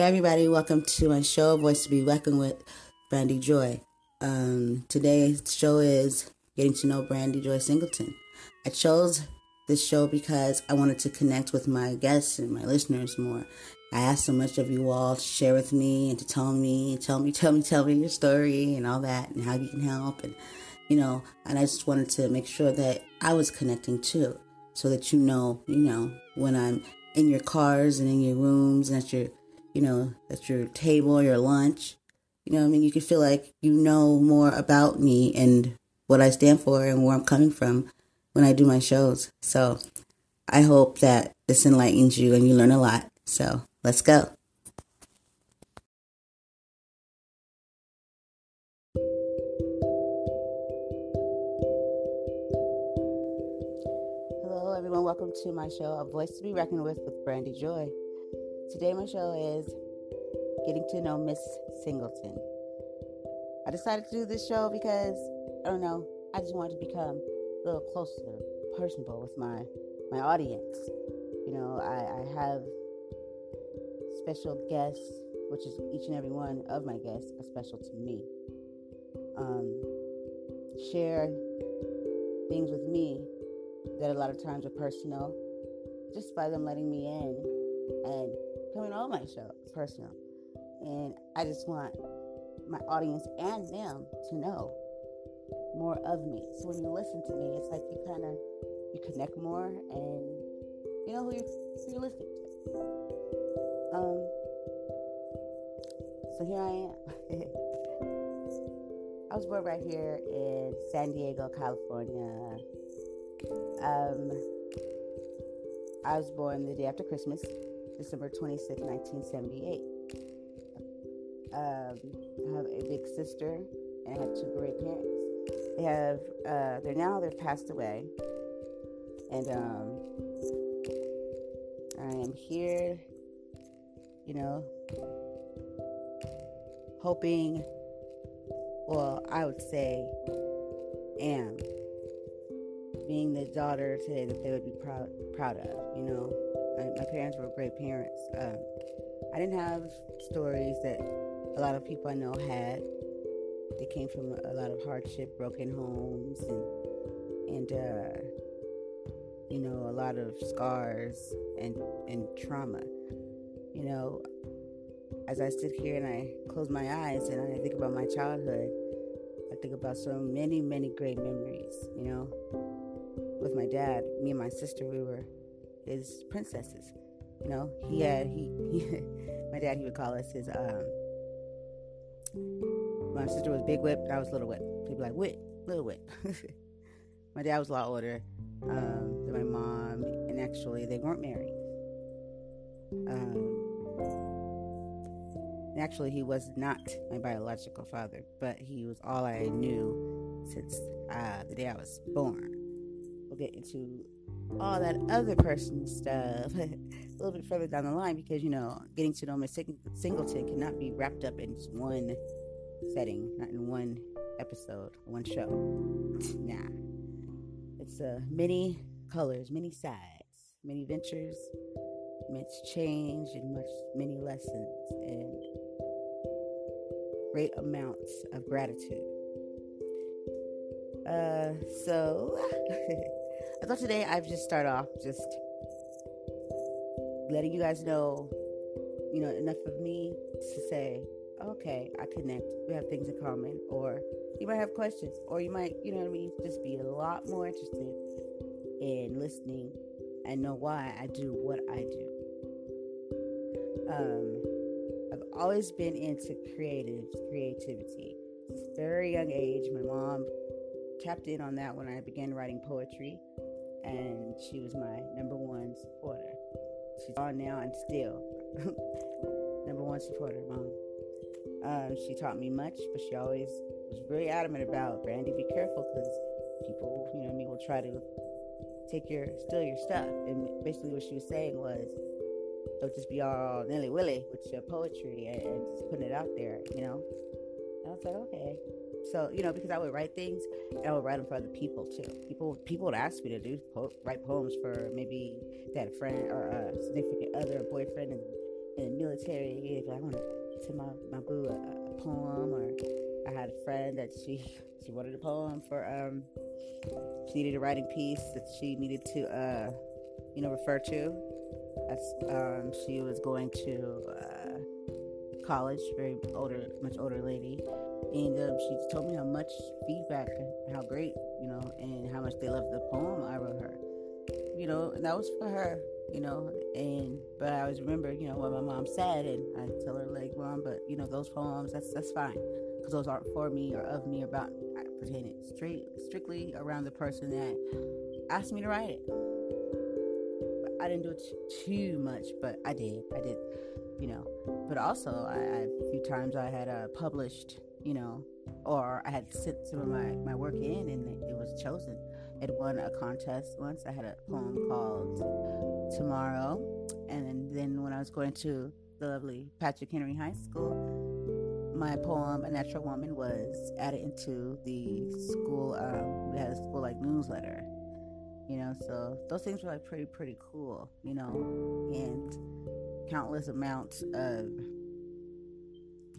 Hey everybody, welcome to my show, Voice to be Reckoned with Brandy Joy. Um, today's show is getting to know Brandy Joy Singleton. I chose this show because I wanted to connect with my guests and my listeners more. I asked so much of you all to share with me and to tell me, tell me, tell me, tell me your story and all that and how you can help and you know, and I just wanted to make sure that I was connecting too, so that you know, you know, when I'm in your cars and in your rooms and at your, you know, at your table, your lunch, you know, I mean, you can feel like you know more about me and what I stand for and where I'm coming from when I do my shows. So I hope that this enlightens you and you learn a lot. So let's go. Hello, everyone. Welcome to my show, A Voice to Be Reckoned with with Brandy Joy. Today, my show is Getting to Know Miss Singleton. I decided to do this show because, I don't know, I just wanted to become a little closer, personable with my, my audience. You know, I, I have special guests, which is each and every one of my guests are special to me. Um, share things with me that a lot of times are personal, just by them letting me in and coming on my show, personal. And I just want my audience and them to know more of me. So when you listen to me, it's like you kind of you connect more and you know who you're, who you're listening to. Um, so here I am. I was born right here in San Diego, California. Um, I was born the day after Christmas, December 26, 1978. Um, I have a big sister and I have two great parents. They have, uh, they're now, they've passed away. And um, I am here, you know, hoping, well, I would say, am being the daughter today that they would be proud proud of. You know, my, parents were great parents. Um, I didn't have stories that a lot of people I know had. They came from a lot of hardship, broken homes, and and uh, you know a lot of scars and and trauma. You know, as I sit here and I close my eyes and I think about my childhood, I think about so many many great memories. You know with my dad, me and my sister, we were his princesses. You know, he had he, he my dad he would call us his um my sister was big whip, I was little whip. He'd be like whip, little whip. my dad was a lot older um, than my mom, and actually they weren't married. Um, actually, he was not my biological father, but he was all I knew since uh, the day I was born we'll get into all that other person stuff a little bit further down the line because you know getting to know Miss Singleton cannot be wrapped up in just one setting, not in one episode, one show. Nah, it's uh, many colors, many sides, many ventures, much change, and much many lessons, and great amounts of gratitude. Uh, so I thought today I'd just start off just letting you guys know, you know, enough of me to say, okay, I connect. We have things in common. Or you might have questions. Or you might, you know what I mean, just be a lot more interested in listening and know why I do what I do. Um, I've always been into creative creativity. very young age, my mom tapped in on that when I began writing poetry and she was my number one supporter. She's on now and still number one supporter, mom. Um, she taught me much, but she always was really adamant about Brandy, be careful because people, you know, I mean, will try to take your steal your stuff. And basically, what she was saying was, don't just be all nilly willy with your poetry and, and just putting it out there, you know. And I was like, okay. So you know, because I would write things, and I would write them for other people too. People people would ask me to do po- write poems for maybe a friend or a significant other, a boyfriend, and in the military, if I want to send my, my boo a, a poem, or I had a friend that she she wanted a poem for um she needed a writing piece that she needed to uh you know refer to. As, um she was going to uh, college, very older, much older lady, and um, she told me how much feedback, how great you know, and how much they loved the poem I wrote her. You know, and that was for her you know. And but I always remember, you know, what my mom said, and I tell her like, mom, but you know, those poems, that's that's fine, because those aren't for me or of me or about pertaining straight strictly around the person that asked me to write it. I didn't do it too much, but I did. I did, you know. But also, I, I a few times I had uh, published, you know, or I had sent some of my my work in, and it was chosen It won a contest once. I had a poem called Tomorrow. And then when I was going to the lovely Patrick Henry High School, my poem, A Natural Woman, was added into the school, um, we had a school like newsletter. You know, so those things were like pretty, pretty cool, you know, and countless amounts of,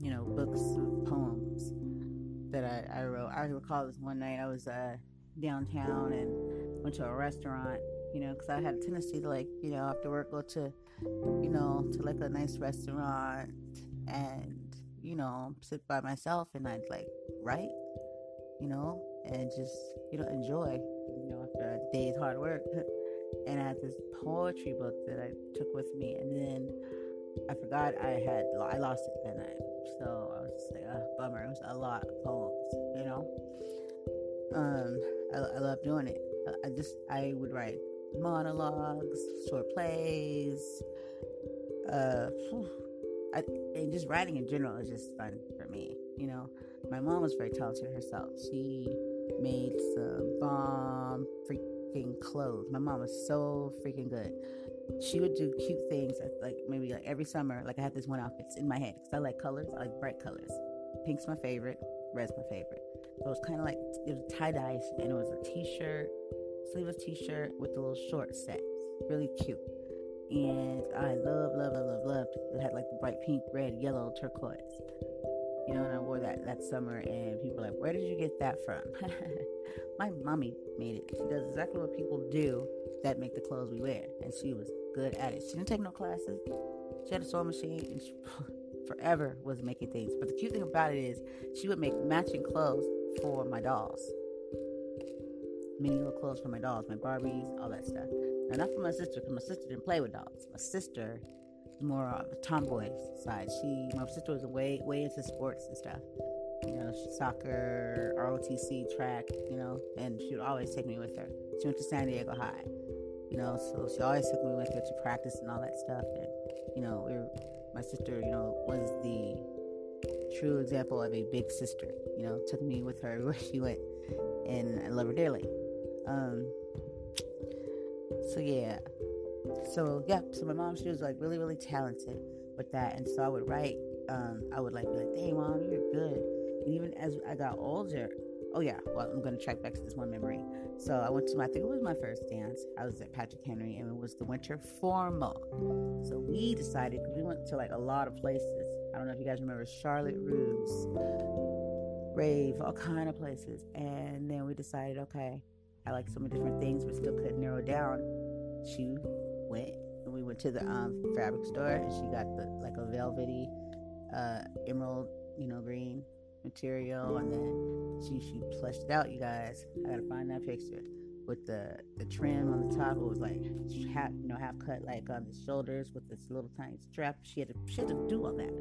you know, books of poems that I, I wrote. I recall this one night I was uh, downtown and went to a restaurant, you know, because I had a tendency to like, you know, after work go to, you know, to like a nice restaurant and, you know, sit by myself and I'd like write, you know, and just, you know, enjoy, you know, after a day's hard work. and I had this poetry book that I took with me and then I forgot I had, I lost it that night. So I was just like, a bummer. It was a lot of poems, you know? Um, I, I love doing it. I just I would write monologues, short plays, uh, I, and just writing in general is just fun for me. You know, my mom was very talented herself. She made some bomb freaking clothes. My mom was so freaking good. She would do cute things uh, like maybe like every summer. Like I had this one outfit in my head because I like colors. I like bright colors. Pink's my favorite. Red's my favorite. So it was kind of like it was tie dye, and it was a t-shirt, sleeveless t-shirt with the little short set, really cute. And I love, love, love, love, loved. It had like the bright pink, red, yellow, turquoise. You know, and I wore that that summer, and people were like, "Where did you get that from?" My mommy made it. She does exactly what people do that make the clothes we wear, and she was good at it. She didn't take no classes. She had a sewing machine, and she forever was making things. But the cute thing about it is she would make matching clothes for my dolls. Many little clothes for my dolls, my Barbies, all that stuff. Now, not for my sister, because my sister didn't play with dolls. My sister more of a tomboy side. She, my sister was way, way into sports and stuff. You know, soccer, ROTC, track, you know, and she would always take me with her. She went to San Diego High, you know, so she always took me with her to practice and all that stuff. And, you know, we were my sister, you know, was the true example of a big sister. You know, took me with her where she went, and I love her dearly. Um, so yeah, so yeah, so my mom, she was like really, really talented with that, and so I would write. Um, I would like be like, "Hey, mom, you're good." And even as I got older, oh yeah, well, I'm gonna track back to this one memory. So I went to my, I think it was my first dance. I was at Patrick Henry, and it was the winter formal. So we decided we went to like a lot of places. I don't know if you guys remember Charlotte Russe, Rave, all kind of places. And then we decided, okay, I like so many different things, but still couldn't narrow down. She went, and we went to the um, fabric store, and she got the like a velvety uh, emerald, you know, green material, and then she she fleshed it out. You guys, I gotta find that picture with the the trim on the top. It was like half you know half cut like on the shoulders with this little tiny strap. She had to she had to do all that,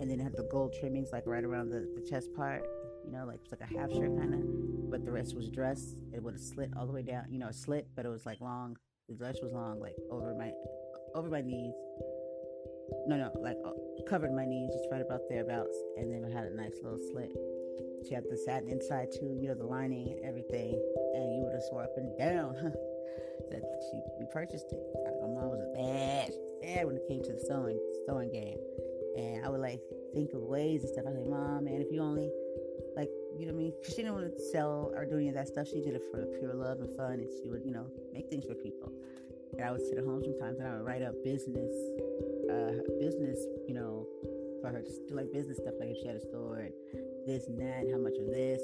and then had the gold trimmings like right around the, the chest part. You know, like it's like a half shirt kind of, but the rest was dress. It would have slit all the way down. You know, slit, but it was like long. The dress was long, like over my over my knees. No, no, like covered my knees just right about thereabouts, and then it had a nice little slit. She had the satin inside too, you know, the lining and everything, and you would have swore up and down that she we purchased it. My mom was a bad, bad when it came to the sewing sewing game, and I would like think of ways and stuff. I was like, Mom, man, if you only like, you know what I mean? Because she didn't want to sell or do any of that stuff. She did it for pure love and fun, and she would, you know, make things for people. And I would sit at home sometimes and I would write up business uh, business, you know, for her to do like business stuff, like if she had a store and this and that, and how much of this.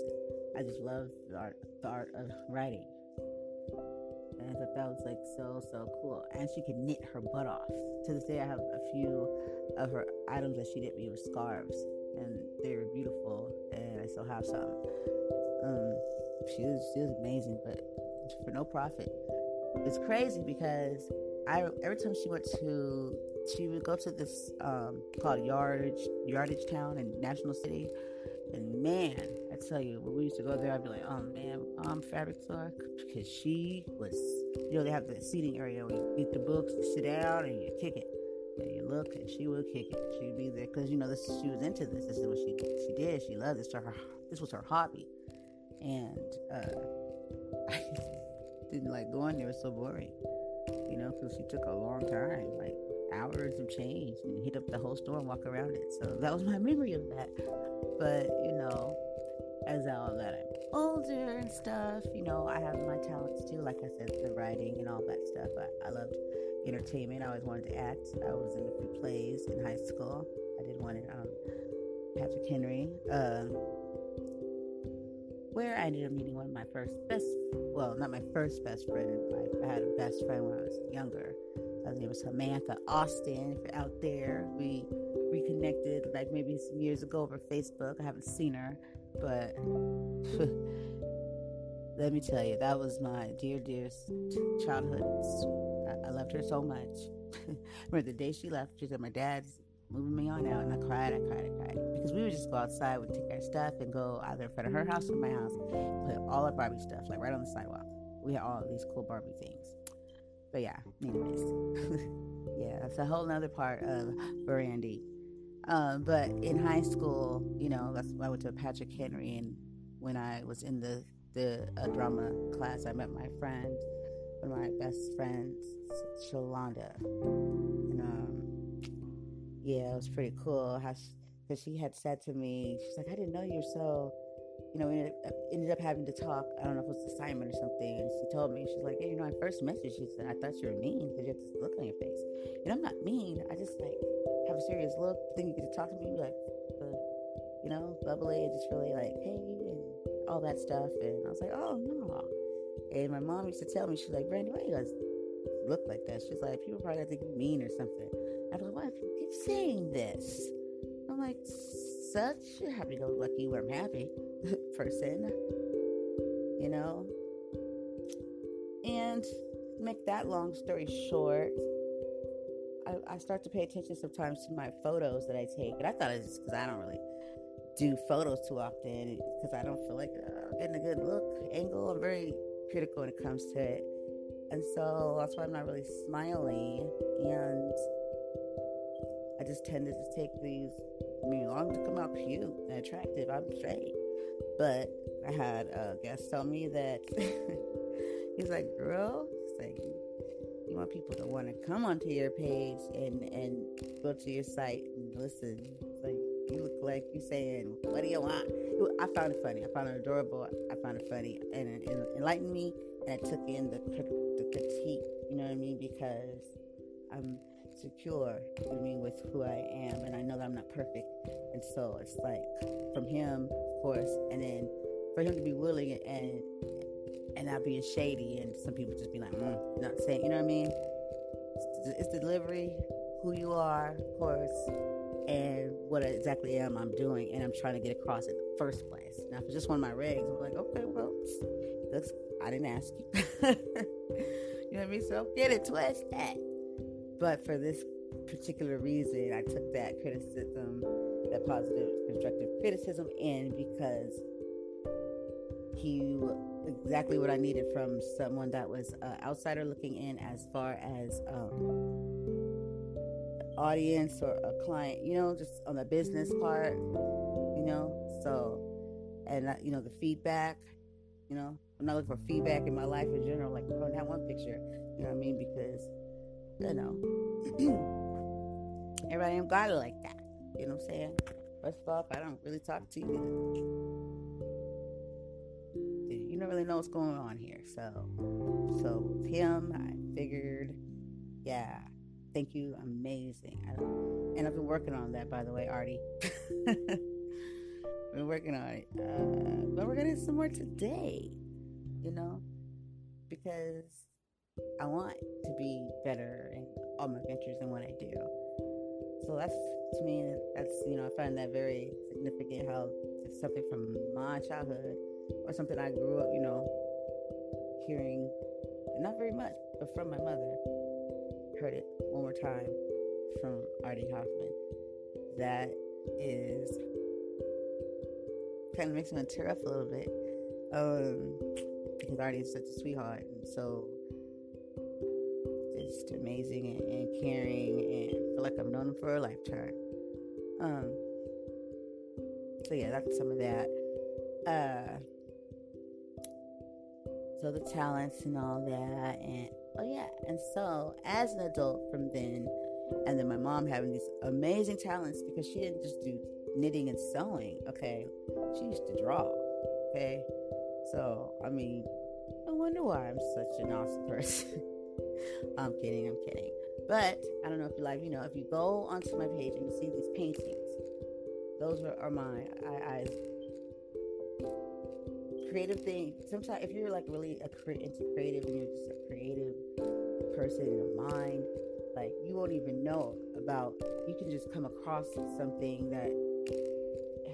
I just love the art, the art of writing. And I thought that was like so, so cool. And she could knit her butt off. To this day, I have a few of her items that she knit me were scarves. And they were beautiful. And I still have some. Um, she was, she was amazing, but for no profit. It's crazy because I every time she went to she would go to this um, called Yardage Yardage Town in National City, and man, I tell you, when we used to go there, I'd be like, oh man, um, fabric store, because she was, you know, they have the seating area where you get the books, you sit down, and you kick it. And you look, and she would kick it. She'd be there because you know this. She was into this. This is what she she did. She loved this. To her, this was her hobby, and uh, I didn't like going there. It was so boring, you know, because she took a long time, like hours of change, and hit up the whole store and walk around it. So that was my memory of that. But you know, as that I'm older and stuff, you know, I have my talents too. Like I said, the writing and all that stuff. I, I loved entertainment. I always wanted to act. I was in a few plays in high school. I did one in um, Patrick Henry, uh, where I ended up meeting one of my first best, well, not my first best friend. I, I had a best friend when I was younger. Name was Samantha Austin. If you're out there, we reconnected like maybe some years ago over Facebook. I haven't seen her, but let me tell you, that was my dear, dear childhood. I, I loved her so much. Remember the day she left, she said, My dad's moving me on out. And I cried, I cried, I cried. Because we would just go outside, we'd take our stuff and go either in front of her house or my house, put all our Barbie stuff, like right on the sidewalk. We had all these cool Barbie things. But yeah, anyways. yeah, that's a whole nother part of Brandy. Um, but in high school, you know, that's I went to Patrick Henry, and when I was in the the uh, drama class, I met my friend, one of my best friends, Shalonda, and um, yeah, it was pretty cool. How because she, she had said to me, she's like, I didn't know you were so you know, ended up, ended up having to talk. I don't know if it was assignment or something. And she told me, she's like, hey, you know, I first met you. Said, I thought you were mean because you have this look on your face. And I'm not mean. I just like have a serious look. Then you get to talk to me, like, uh, you know, bubbly and just really like, hey, and all that stuff. And I was like, oh, no. And my mom used to tell me, she's like, Brandy, why you guys look like that? She's like, people probably think you're mean or something. I'm like, why you keep saying this? I'm like, such a happy-go-lucky, where I'm happy person, you know. And make that long story short, I, I, start to pay attention sometimes to my photos that I take, and I thought it's because I don't really do photos too often because I don't feel like uh, getting a good look angle. I'm very critical when it comes to it, and so that's why I'm not really smiling and I just tend to take these. I mean, long to come out cute and attractive. I'm straight, but I had a guest tell me that he's like, "Girl, he's like, you want people to want to come onto your page and and go to your site and listen. Like you look like you saying, "What do you want?" I found it funny. I found it adorable. I found it funny, and it enlightened me. And I took in the the critique. You know what I mean? Because I'm secure, you know I mean, with who I am, and I know that I'm not perfect. And so it's like from him, course, and then for him to be willing and and not being shady, and some people just be like, mm, not saying, you know what I mean? It's, it's delivery, who you are, of course, and what exactly am I'm doing, and I'm trying to get across in the first place. Now, for just one of my regs, I'm like, okay, well, looks, I didn't ask you. you know what I mean? So get it twisted. But for this particular reason, I took that criticism, that positive, constructive criticism in because he exactly what I needed from someone that was uh, outsider looking in as far as um, audience or a client, you know, just on the business part, you know. So, and uh, you know, the feedback, you know, I'm not looking for feedback in my life in general, like on that one picture, you know what I mean? Because you know, everybody ain't got it like that. You know what I'm saying? First of all, I don't really talk to you, you don't really know what's going on here. So, so with him, I figured, yeah, Thank you, amazing. and I've been working on that, by the way, Artie. been working on it, uh, but we're gonna some more today. You know, because I want to be better in all my ventures and what I do. So that's to me, that's you know, I find that very significant. How it's something from my childhood or something I grew up, you know, hearing, not very much, but from my mother. Heard it one more time from Artie Hoffman. That is kind of makes me tear up a little bit. Um, because Artie is such a sweetheart and so just amazing and, and caring and feel like I've known him for a lifetime. Um, so yeah, that's some of that. Uh, so the talents and all that, and oh yeah, and so as an adult from then, and then my mom having these amazing talents because she didn't just do knitting and sewing. Okay, she used to draw. Okay, so I mean, no wonder why I'm such an awesome person. I'm kidding, I'm kidding. But I don't know if you like, you know, if you go onto my page and you see these paintings, those are, are. I, I creative thing. Sometimes if you're like really a cre- into creative and you're just a creative person in a mind, like you won't even know about. You can just come across something that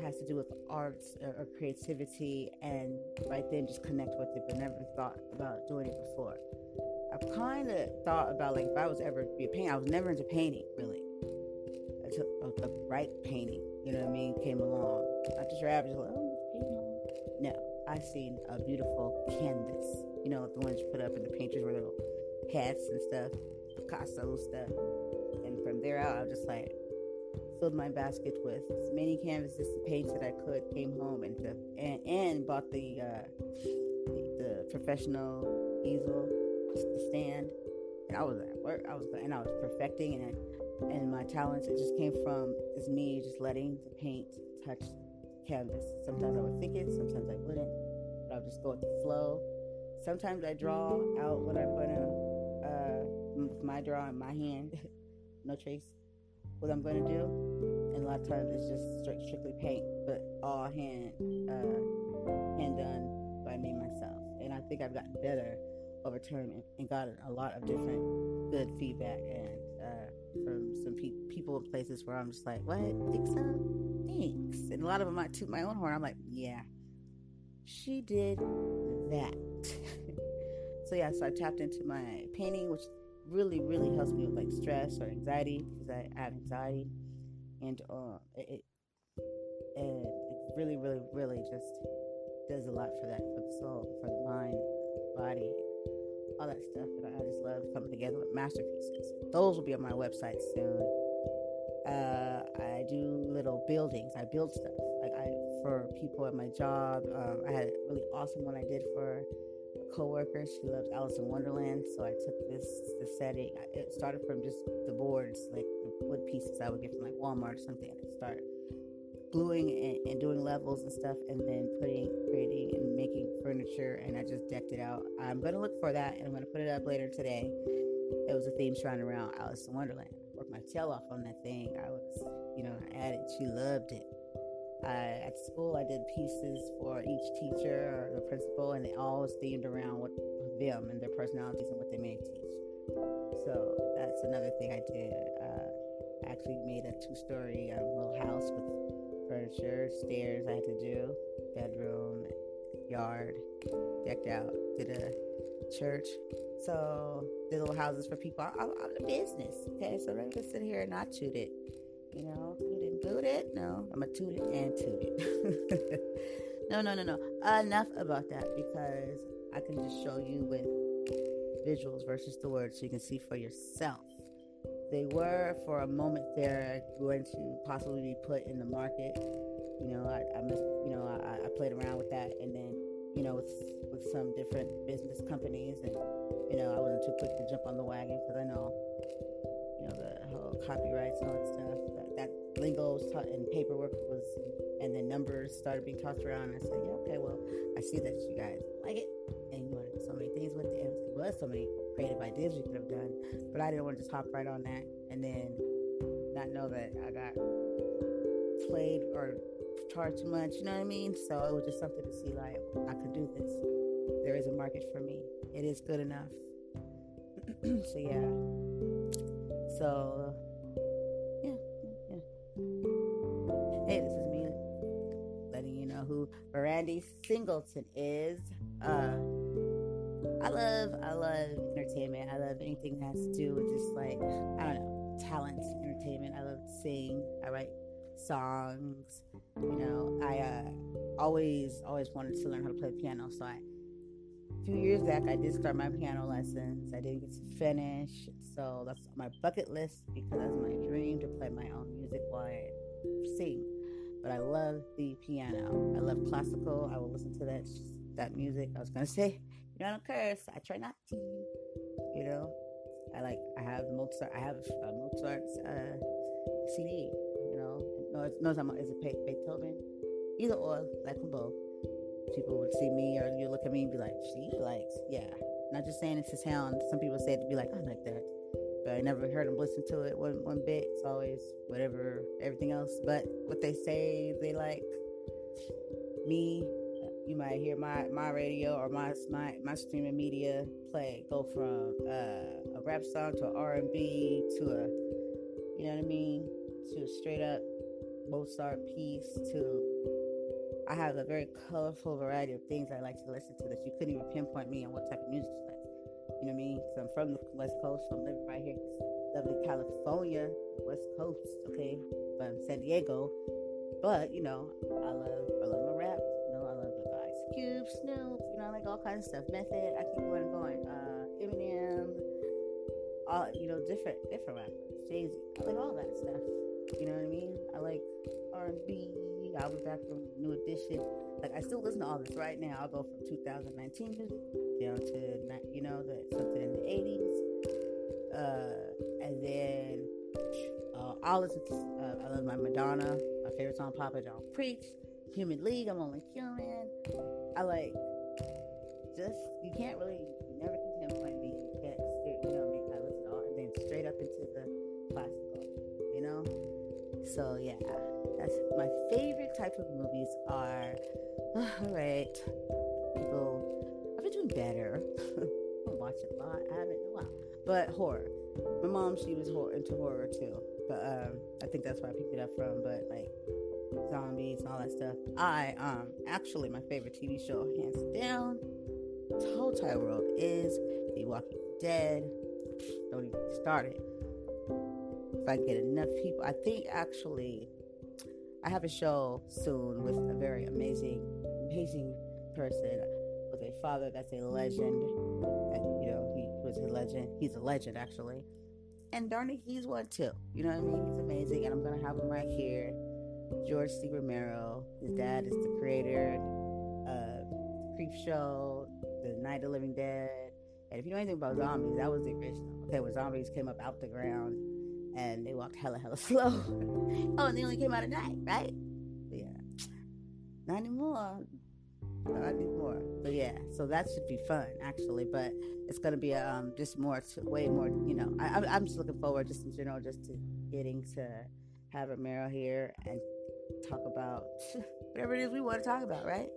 has to do with arts or, or creativity, and right then just connect with it, but never thought about doing it before. I've kind of thought about like if I was ever to be a painter, I was never into painting really until the right painting, you know what I mean, came along. Not just average, like, oh, No, I seen a beautiful canvas, you know, the ones you put up in the painters with little hats and stuff, Picasso stuff. And from there out, I was just like, filled my basket with as many canvases and paints that I could. Came home and and, and bought the, uh, the, the professional easel stand, and I was at work. I was and I was perfecting, and and my talents it just came from just me just letting the paint touch canvas. Sometimes I would think it, sometimes I wouldn't, but I would just go with the flow. Sometimes I draw out what I'm gonna uh, my draw in my hand, no trace, what I'm gonna do, and a lot of times it's just straight, strictly paint, but all hand uh, hand done by me myself. And I think I've gotten better over time and, and got a lot of different good feedback and uh, from some pe- people in places where I'm just like, what? Think so? Thanks. And a lot of them might toot my own horn. I'm like, yeah, she did that. so yeah, so I tapped into my painting, which really, really helps me with like stress or anxiety because I have anxiety, and uh, it, it, it really, really, really just does a lot for that, for the soul, for the mind, body, all that stuff. And I just love coming together with masterpieces. Those will be on my website soon. Uh, I do little buildings. I build stuff. Like I for people at my job. Um, I had a really awesome one I did for a coworker. She loves Alice in Wonderland, so I took this the setting. It started from just the boards, like the wood pieces I would get from like Walmart or something, and it started gluing and, and, doing levels and stuff and then putting creating and making furniture and i just decked it out. I'm to look for that and i'm to put it up later today. It was a theme shrine around alice in wonderland. I worked my tail off on that thing. I was you know added she loved it. I, at school i did pieces for each teacher or the principal and they all was themed around what them and their personalities and what they may teach. So that's another thing i did. Uh, actually made a two-story um, little house with furniture, stairs I had to do, bedroom, yard, decked out, did a church. So did little houses for people. I, am the business. Okay, so let me sit here and not toot it. You know, toot it boot it. No, I'm a toot it and toot it. no, no, no, no. Enough about that because I can just show you with visuals versus the words so you can see for yourself they were for a moment there going to possibly be put in the market. You know, I, I you know, I, I played around with that, and then you know, with with some different business companies, and you know, I wasn't too quick to jump on the wagon because I know, you know, the whole copyrights and all that stuff. That, that lingo and paperwork was, and then numbers started being tossed around. And I said, yeah, okay, well, I see that you guys like it, and was so many creative ideas we could have done, but I didn't want to just hop right on that and then not know that I got played or charged too much. You know what I mean? So it was just something to see like I could do this. There is a market for me. It is good enough. so yeah. So yeah, yeah. Hey, this is me letting you know who Brandy Singleton is. Uh I love I love entertainment. I love anything that has to do with just like I don't know, talent, entertainment. I love to sing. I write songs. You know, I uh, always always wanted to learn how to play piano. So I, a few years back, I did start my piano lessons. I didn't get to finish, so that's on my bucket list because that's my dream to play my own music while I sing. But I love the piano. I love classical. I will listen to that that music. I was gonna say, you know, I don't curse. I try not to. You know, I like. I have Mozart. I have a Mozart's uh, CD You know, no, it's, no, it's, is it Beethoven? Either or, like them both. People would see me or you look at me and be like, she likes, yeah. Not just saying it's a sound. Some people say it to be like, I like that. But I never heard them listen to it one, one bit. It's always whatever, everything else. But what they say they like, me, you might hear my, my radio or my, my, my streaming media play go from uh, a rap song to an R&B to a, you know what I mean, to a straight up Mozart piece to I have a very colorful variety of things I like to listen to that you couldn't even pinpoint me on what type of music you like. You know what I mean? So I'm from the West Coast, so I'm living right here, lovely California, West Coast, okay, but I'm San Diego. But you know, I love I love my rap. Cube, Snoop. You know, like all kinds of stuff. Method. I keep going and going. Uh, Eminem. All you know, different different rappers. Jay Z. I like all that stuff. You know what I mean? I like R&B. I was back from New Edition. Like I still listen to all this right now. I'll go from 2019 music down to you know the something in the 80s, uh, and then uh, all this. Uh, I love my Madonna. My favorite song, Papa Don't Preach. Human League. I'm only human. I like just you can't really you never can pinpoint me. You know. I to all and then straight up into the classical. You know. So yeah, that's my favorite type of movies are all right. People I've been doing better. I watch a lot. I haven't in a while. But horror. My mom, she was horror, into horror too. But um, I think that's where I picked it up from. But like zombies and all that stuff. I um actually my favorite TV show, hands down, entire world is The Walking Dead. Don't even start it if I get enough people. I think actually I have a show soon with a very amazing, amazing person with a father that's a legend. You know, he was a legend. He's a legend actually. And darn it, he's one too. You know what I mean? He's amazing. And I'm gonna have him right here. George C. Romero. His dad is the creator of the Creep Show, The Night of the Living Dead. And if you know anything about zombies, that was the original. Okay, where zombies came up out the ground and they walked hella hella slow. oh, and they only came out at night, right? But Yeah, not anymore. Not anymore. But yeah, so that should be fun actually. But it's gonna be um just more, to, way more. You know, I, I'm just looking forward, just in general, just to getting to have Romero here and talk about whatever it is we want to talk about, right?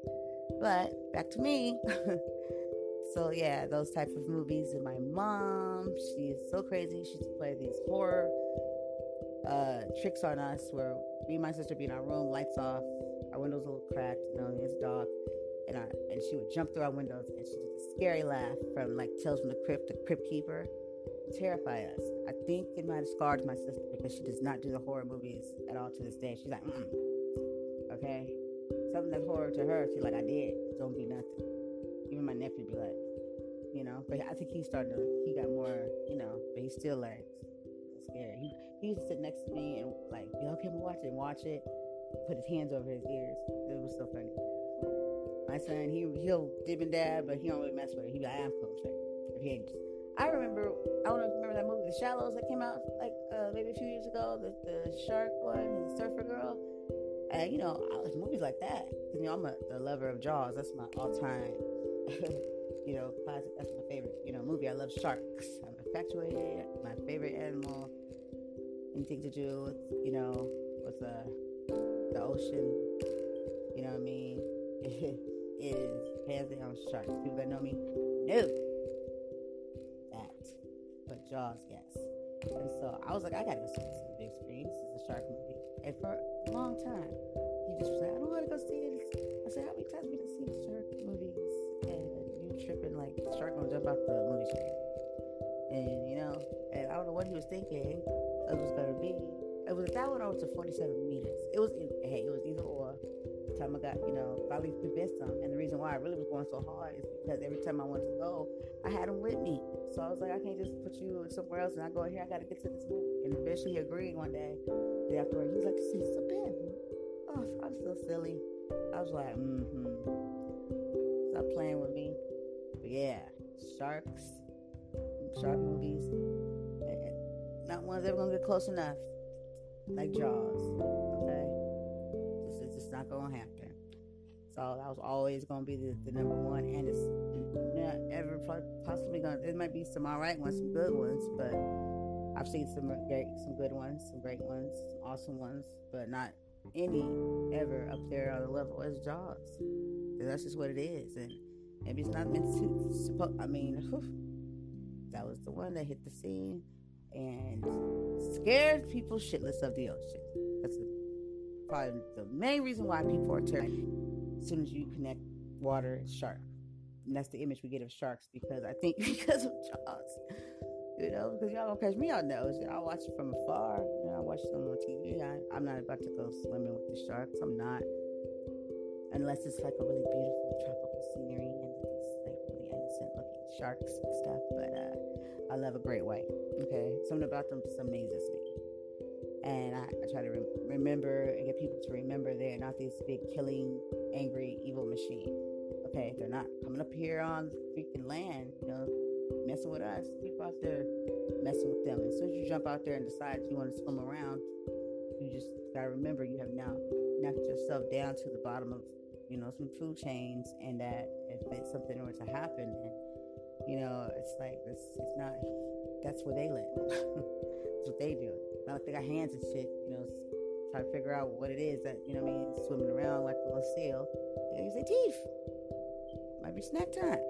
But back to me. so yeah, those type of movies. And my mom, she is so crazy. She used to play these horror uh, tricks on us where me and my sister be in our room, lights off, our windows a little cracked, you know, it's dark, and I, and she would jump through our windows and she did a scary laugh from like Tales from the Crypt, the Crypt Keeper, terrify us. I think it might have scarred my sister because she does not do the horror movies at all to this day. She's like, mm okay, something that's horror to her, she's like, I did, don't be nothing. Even my nephew be like, you know, but I think he started to, he got more, you know, but he still like scared. He, he used to sit next to me and like be like, okay, I'm watch it and watch it. Put his hands over his ears. It was so funny. My son, he he'll dib and dab, but he don't really mess with it. He be like, I'm cool. If he ain't I remember, I don't remember that movie, The Shallows, that came out like uh, maybe a few years ago. The, the shark one, the surfer girl. And you know, I like movies like that. You know, I'm a, a lover of Jaws. That's my all time you know, classic. That's my favorite, you know, movie. I love sharks. I'm infatuated. My favorite animal. Anything to do with, you know, with the the ocean. You know what I mean? Is hands down sharks. People that know me, no. But Jaws, yes. And so I was like, I gotta go see this in the big screen. This is a shark movie. And for a long time, he just was like, I don't want to go see it. I said, how many times we done seen shark movies? And you tripping like shark gonna jump out the movie screen. And you know, and I don't know what he was thinking it was gonna be. It was that one over to 47 meters. It was hey, it was either or. Time I got, you know, finally convinced him. And the reason why I really was going so hard is because every time I wanted to go, I had him with me. So I was like, I can't just put you somewhere else and I go here. I got to get to this movie. And eventually he agreed one day. The afterward, he was like, "See, so bad." Oh, I'm so silly. I was like, mm-hmm. Stop playing with me. But yeah, sharks, shark movies. Eh, not one's ever gonna get close enough. Like Jaws. Not gonna happen. So that was always gonna be the, the number one, and it's not ever possibly gonna. There might be some alright ones, some good ones, but I've seen some great, some good ones, some great ones, some awesome ones, but not any ever up there on the level as Jaws. That's just what it is, and maybe it's not meant to. I mean, whew, that was the one that hit the scene and scared people shitless of the ocean. That's the, probably the main reason why people are terrified as soon as you connect water shark. And that's the image we get of sharks because I think because of Jaws. You know, because y'all gonna catch me on those. I watch it from afar. You know, I watch them on the TV. I, I'm not about to go swimming with the sharks. I'm not. Unless it's like a really beautiful tropical scenery and it's like really innocent looking sharks and stuff. But uh, I love a great white. Okay, something about them just amazes me. And I, I try to re- remember and get people to remember they're not this big killing, angry, evil machine. Okay, they're not coming up here on freaking land, you know, messing with us. People out there messing with them. As soon as you jump out there and decide you want to swim around, you just gotta remember you have now knocked yourself down to the bottom of you know some food chains, and that if something were to happen, and you know it's like this, it's not. That's where they live. that's what they do. Not like they got hands and shit. You know, try to figure out what it is that you know. I mean, swimming around like a little seal. They use their teeth. Might be snack time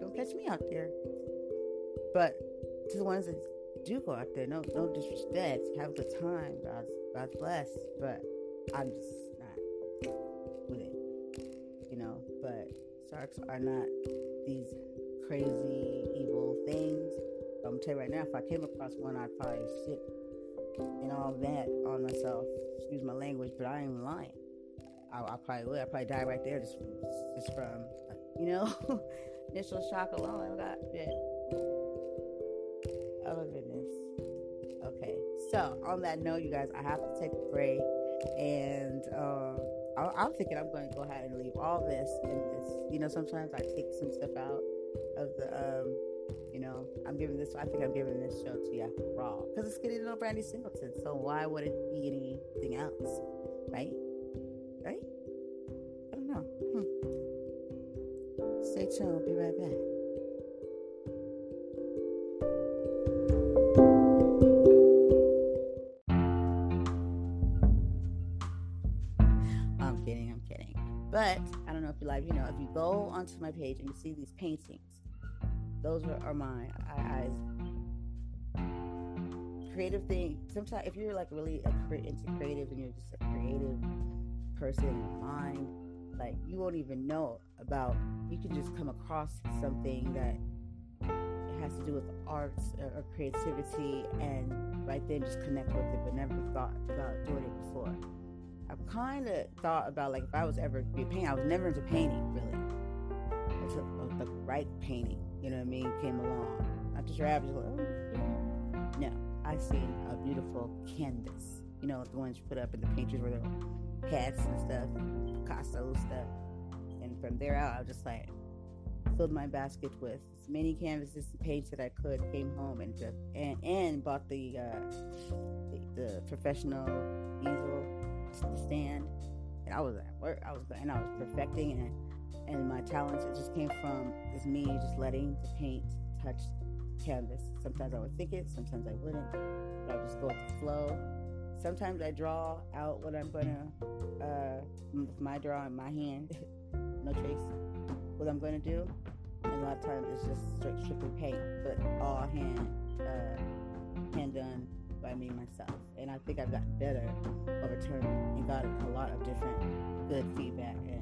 Go catch me out there. But to the ones that do go out there, no no disrespect, have a good time. God's God's bless. But I'm just not with it. You know, but sharks are not these crazy evil things. I'm gonna tell you right now, if I came across one, I'd probably sit and all that on myself. Excuse my language, but I ain't lying. I, I probably would. I probably die right there just just from you know initial shock alone. I got bit. Oh goodness. Okay. So on that note, you guys, I have to take a break, and um, I, am thinking I'm going to go ahead and leave all this in this. You know, sometimes I take some stuff out of the. Um, you know, I'm giving this. I think I'm giving this show to you raw because it's getting know Brandy Singleton. So why would it be anything else, right? Right? I don't know. Hmm. Stay tuned. I'll be right back. I'm kidding. I'm kidding. But I don't know if you like, you know, if you go onto my page and you see these paintings, those are, are mine. I, I creative thing. Sometimes if you're like really a, into creative and you're just a creative person in mind, like you won't even know about you can just come across something that has to do with arts or, creativity and right then just connect with it but never thought about doing it before i've kind of thought about like if i was ever to be i was never into painting really until the right painting you know what i mean came along not just your average oh, no i seen a beautiful canvas you know the ones you put up in the painters where they're cats and stuff picasso stuff And from there out, I was just like filled my basket with as many canvases and paints that I could. Came home and just, and and bought the, uh, the, the professional easel stand. And I was at work. I was and I was perfecting and and my talents it just came from is me just letting the paint touch canvas. Sometimes I would think it, sometimes I wouldn't. But I just go with the flow. Sometimes I draw out what I'm gonna uh, my draw in my hand, no trace, what I'm gonna do. And a lot of times it's just straight strictly paint, but all hand uh, hand done by me myself. And I think I've gotten better over time and got a lot of different good feedback and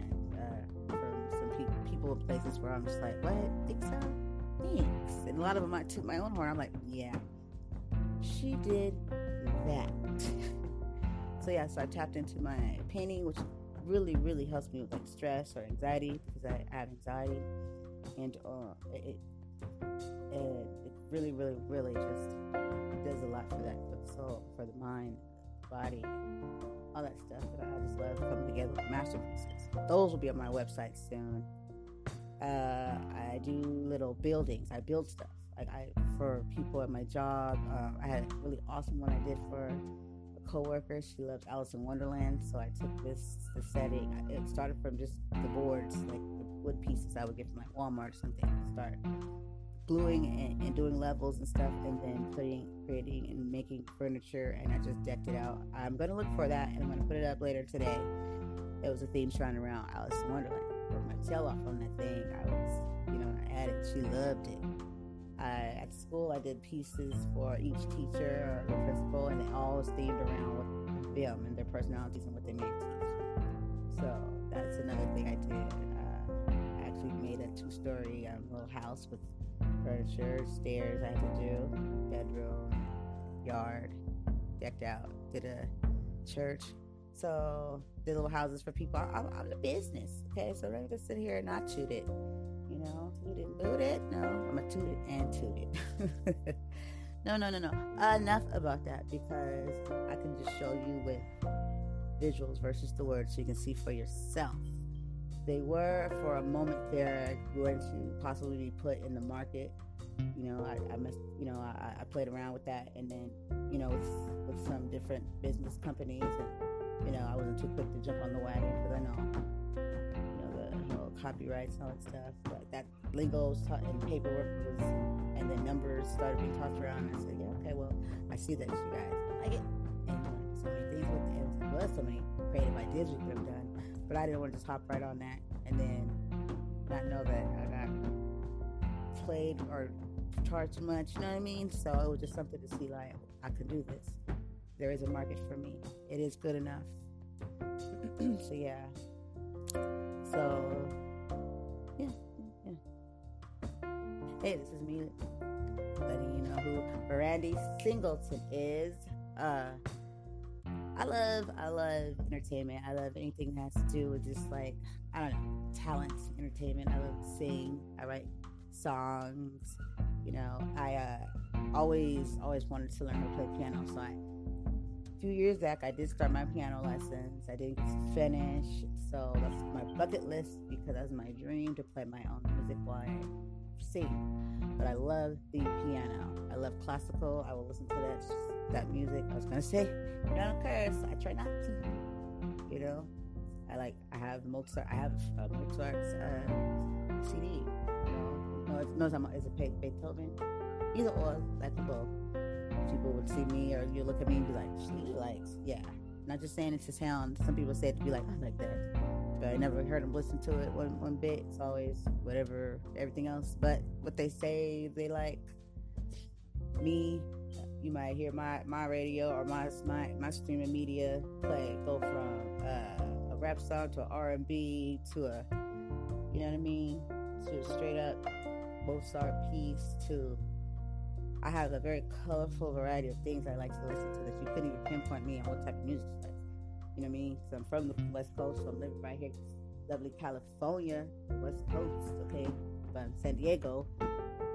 people in places where I'm just like, what? Think so? Thanks. And a lot of them might toot my own horn. I'm like, yeah, she did that. so yeah, so I tapped into my painting, which really, really helps me with like stress or anxiety because I have anxiety, and uh, it, it, it really, really, really just does a lot for that, for the soul, for the mind, body, all that stuff that I just love coming together with masterpieces. Those will be on my website soon. Uh, I do little buildings. I build stuff. Like I for people at my job. Uh, I had a really awesome one I did for a coworker. She loves Alice in Wonderland, so I took this the setting. It started from just the boards, like the wood pieces I would get from like Walmart or something. Start gluing and, and, doing levels and stuff, and then putting, creating, and making furniture. And I just decked it out. I'm gonna look for that, and I'm gonna put it up later today. It was a theme shrine around Alice in Wonderland. With my tail off on that thing, I was, you know, I added. She loved it. I, at school, I did pieces for each teacher or principal, and they all themed around them and their personalities and what they made teach. So that's another thing I did. Uh, I actually made a two-story um, little house with furniture, stairs I had to do, bedroom, yard, decked out. Did a church. So the little houses for people. I'm, I'm the business, okay? So don't just sit here and not shoot it. You know, toot it, boot it. No, I'm a toot it and toot it. no, no, no, no. Enough about that because I can just show you with visuals versus the words so you can see for yourself they were for a moment there going to possibly be put in the market. You know, I, I must, you know, I, I, played around with that, and then, you know, with, with some different business companies, and too quick to jump on the wagon because I know, you know, the copyrights and all that stuff. But that lingo and paperwork was, and then numbers started being tossed around, and I said, yeah, okay, well, I see that you guys like it, and so many things with it. Was so many creative ideas you could have done but I didn't want to just hop right on that and then not know that I got played or charged much. You know what I mean? So it was just something to see like I could do this. There is a market for me. It is good enough. so yeah. So yeah, yeah. Hey, this is me letting you know who Brandy Singleton is. Uh I love I love entertainment. I love anything that has to do with just like I don't know talent, entertainment. I love to sing. I write songs. You know, I uh, always always wanted to learn to play piano. So I, few years back, I did start my piano lessons. I didn't finish, so that's my bucket list because that's my dream to play my own music while I sing. But I love the piano. I love classical. I will listen to that that music. I was gonna say, don't curse. I try not to. You know, I like. I have Mozart. I have uh, Mozart's uh, CD. No, it's, no, it's a Beethoven. Either or, like both. People would see me, or you look at me and be like, "She likes, yeah." Not just saying it to sound. Some people say it to be like, "I like that," but I never heard them listen to it one one bit. It's always whatever, everything else. But what they say they like, me you might hear my my radio or my my, my streaming media play go from uh, a rap song to an R&B to a you know what I mean to a straight up Mozart piece to I have a very colorful variety of things I like to listen to that you couldn't even pinpoint me on what type of music you know what I mean? So I'm from the West Coast, so I'm living right here, lovely California, West Coast, okay, from San Diego.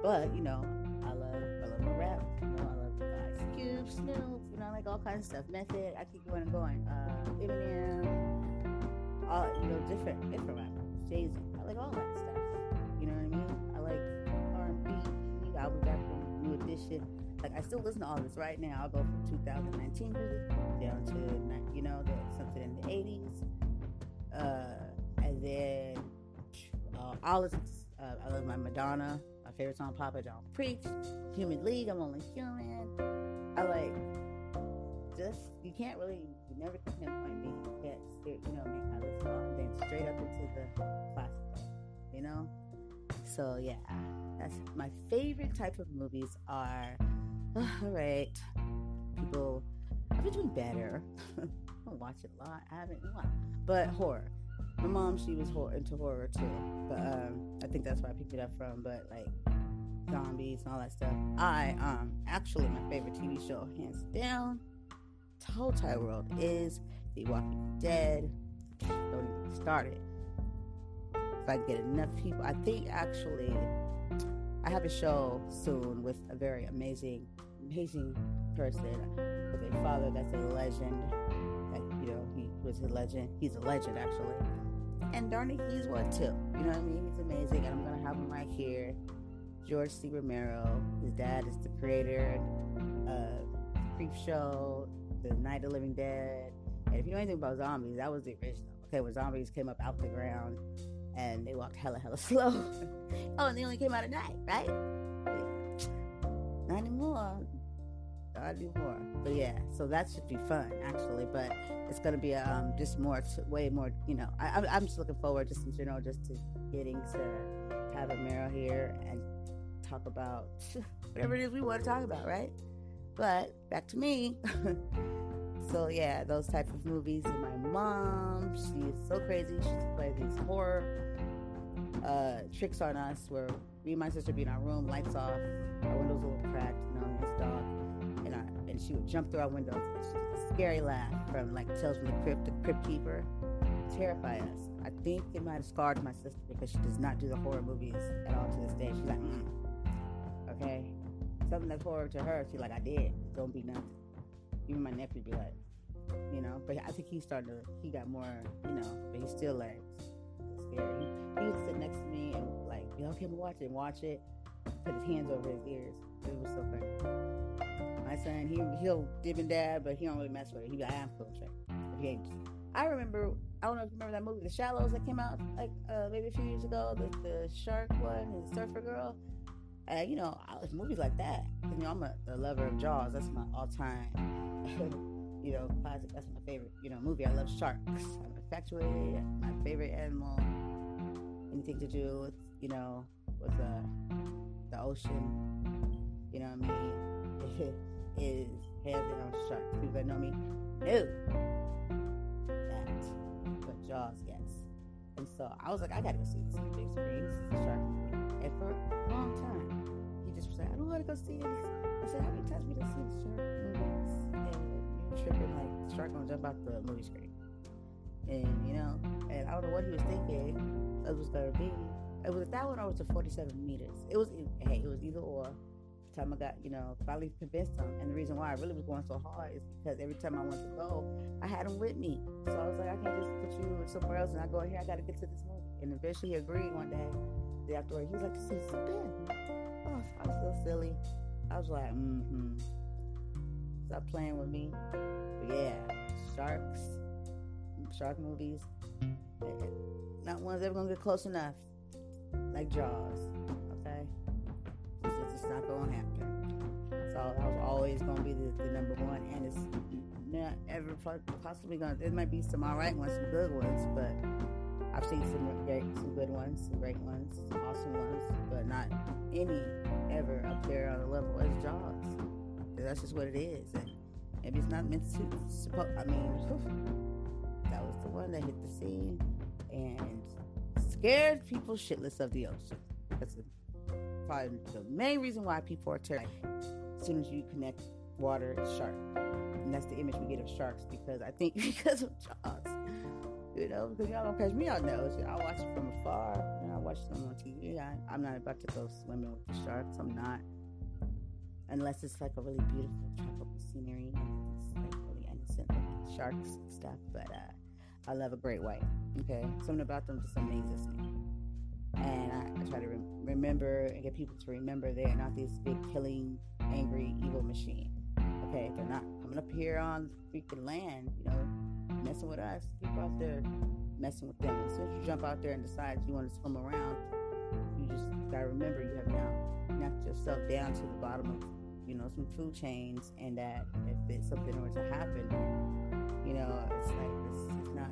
But you know, I love I love my rap. You know, I Snoop, Snoop, you know, like all kinds of stuff. Method, I keep going and going. Uh, Eminem, all you know, different different rappers. Jay Z, I like all that Edition. Like I still listen to all this right now. I'll go from 2019 music down to you know the, something in the 80s, uh, and then all this. Uh, I love my Madonna. My favorite song, Papa Don't Preach. Human League. I'm only human. I like just you can't really you never can pinpoint me. You can't you know me. I listen all and then straight up into the classical. You know. So yeah, my favorite type of movies are. all right, people. I've been doing better. I don't watch it a lot. I haven't, but horror. My mom, she was horror, into horror too, but um, I think that's where I picked it up from. But like zombies and all that stuff. I um actually my favorite TV show, hands down, entire world is The Walking Dead. Don't even start it. If I get enough people, I think actually I have a show soon with a very amazing, amazing person with a father that's a legend. Like you know, he was a legend. He's a legend actually. And darn it, he's one too. You know what I mean? He's amazing, and I'm gonna have him right here. George C. Romero. His dad is the creator of Creep Show, The Night of Living Dead. And if you know anything about zombies, that was the original. Okay, when zombies came up out the ground and they walked hella, hella slow. oh, and they only came out at night, right? Not anymore. Not anymore. But yeah, so that should be fun, actually. But it's to be um, just more, way more, you know. I, I'm just looking forward, just in general, just to getting to have a Romero here and talk about whatever it is we want to talk about, right? But back to me. so yeah, those type of movies. And my mom, she is so crazy. She plays these horror uh, tricks on us where me and my sister be in our room, lights off, our windows a little cracked, you know, it's dark, and and she would jump through our windows. And she a scary laugh from like Tales from the Crypt, the Crypt Keeper, terrify us. I think it might have scarred my sister because she does not do the horror movies at all to this day. She's like, mm, okay? Something that's horror to her, she's like, I did. Don't be nothing. Even my nephew be like, you know. But I think he started to, he got more, you know, but he still like scary. He, to sit next to me and like, be okay, watch it, watch it. Put his hands over his ears. It was so funny. My son, he he'll dip and dab, but he don't really mess with it. He be like, I'm cool, check. I remember, I don't know if you remember that movie, The Shallows, that came out like uh, maybe a few years ago. The, the shark one, the surfer girl. And you know, I, movies like that. You know, I'm a, a lover of Jaws. That's my all-time, you know, classic. That's my favorite, you know, movie. I love sharks. I'm infatuated. My favorite animal. Anything to do with, you know, with the the ocean. You know what I mean? is hands down shark. People that know me know that what Jaws yes. And so I was like, I gotta go see this big screen. This is shark movie. And for a long time, he just was like, I don't want to go see this. I said, how many times we done seen shark movies? And you're tripping like the shark gonna jump out the movie screen. And you know, and I don't know what he was thinking it was gonna be. It was that one or was it 47 meters. It was hey, it was either or. Time I got, you know, finally convinced him. And the reason why I really was going so hard is because every time I wanted to go, I had him with me. So I was like, I can't just put you somewhere else and I go here, I gotta get to this movie. And eventually he agreed one day. The afterward, he was like, see, spin. Oh, I was so silly. I was like, mm-hmm. Stop playing with me. But yeah, sharks, shark movies. Not one's ever gonna get close enough. Like Jaws. Okay? It's just it's not gonna happen. So I was always gonna be the, the number one, and it's not ever possibly gonna. There might be some alright ones, some good ones, but I've seen some great, some good ones, some great ones, some awesome ones, but not any ever up there on the level as Jaws. That's just what it is, and maybe it's not meant to. Suppo- I mean, that was the one that hit the scene and scared people shitless of the ocean. That's probably the main reason why people are terrified. As soon as you connect water shark, and that's the image we get of sharks because I think because of Jaws you know, because y'all don't catch me out there. I watch it from afar, and I watch them on TV. I, I'm not about to go swimming with the sharks. I'm not, unless it's like a really beautiful tropical scenery and it's like really innocent sharks and stuff. But uh, I love a great white. Okay, something about them just amazes me. And I, I try to re- remember and get people to remember they're not this big killing, angry, evil machine. Okay, they're not coming up here on freaking land, you know, messing with us. People out there messing with them. As soon as you jump out there and decide you want to swim around, you just gotta remember you have now knocked yourself down to the bottom of you know some food chains, and that if something were to happen, you know it's like it's, it's not.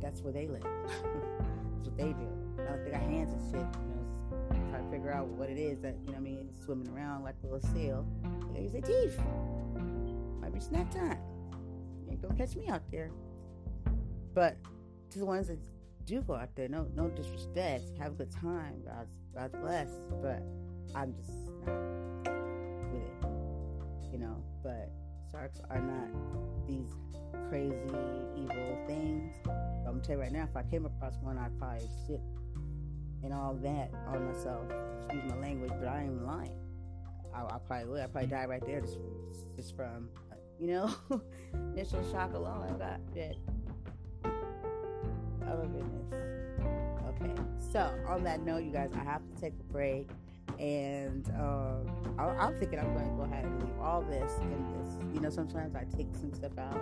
That's where they live. that's what they do. They got hands and shit. You know, try to figure out what it is that you know. I mean, swimming around like a little seal. They use their teeth. Might be snack time. You ain't gonna catch me out there. But to the ones that do go out there, no no disrespect, have a good time. God's God's bless. But I'm just not with it. You know, but sharks are not these crazy evil things. But I'm gonna tell you right now, if I came across one I'd probably shit and all that on myself. Excuse my language, but I ain't lying. I, I probably would. I probably die right there just, just from, uh, you know, initial shock alone. I got that Oh my goodness. Okay. So on that note, you guys, I have to take a break, and um, I, am thinking I'm going to go ahead and leave all this in this. You know, sometimes I take some stuff out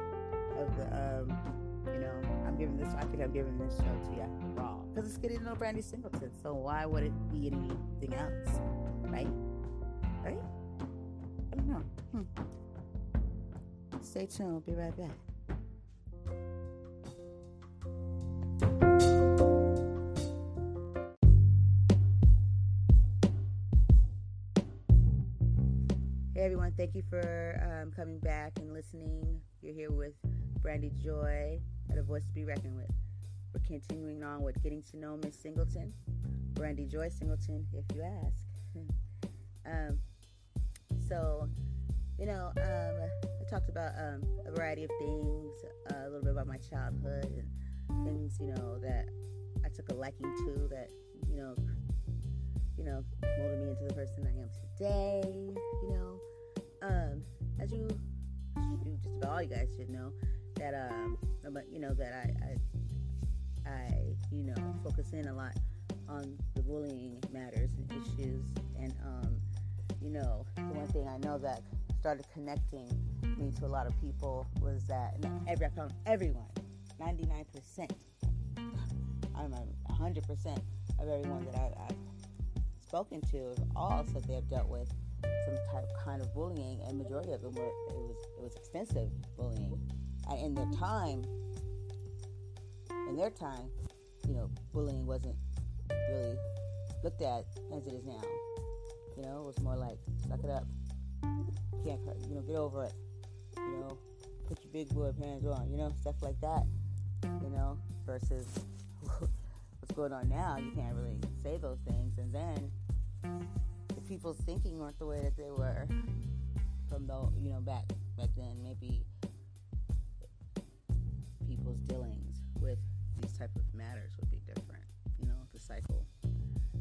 of the. Um, you know, I'm giving this. I think I'm giving this show to you raw because it's getting know Brandy Singleton. So why would it be anything else, right? Right? I don't know. Hmm. Stay tuned. We'll be right back. Hey everyone, thank you for um, coming back and listening. You're here with Brandy Joy at A Voice to Be Reckoned with. We're continuing on with getting to know Miss Singleton, Brandy Joy Singleton, if you ask. um, so, you know, um, I talked about um, a variety of things, uh, a little bit about my childhood and things, you know, that I took a liking to that, you know, you know, molded me into the person I am today, you know um, as you, you just about all you guys should know that um, you know that I, I, I, you know, focus in a lot on the bullying matters and issues, and um, you know, the one thing I know that started connecting me to a lot of people was that every I found everyone, 99 percent, I don't know, 100 percent of everyone that I, I've spoken to all said they have dealt with some type kind of bullying, and majority of them were it was it was extensive bullying. And in their time, in their time, you know, bullying wasn't really looked at as it is now. You know, it was more like suck it up, can't you know get over it. You know, put your big boy pants on. You know, stuff like that. You know, versus what's going on now. You can't really say those things, and then people's thinking weren't the way that they were from the you know back back then. Maybe people's dealings with these type of matters would be different. You know, the cycle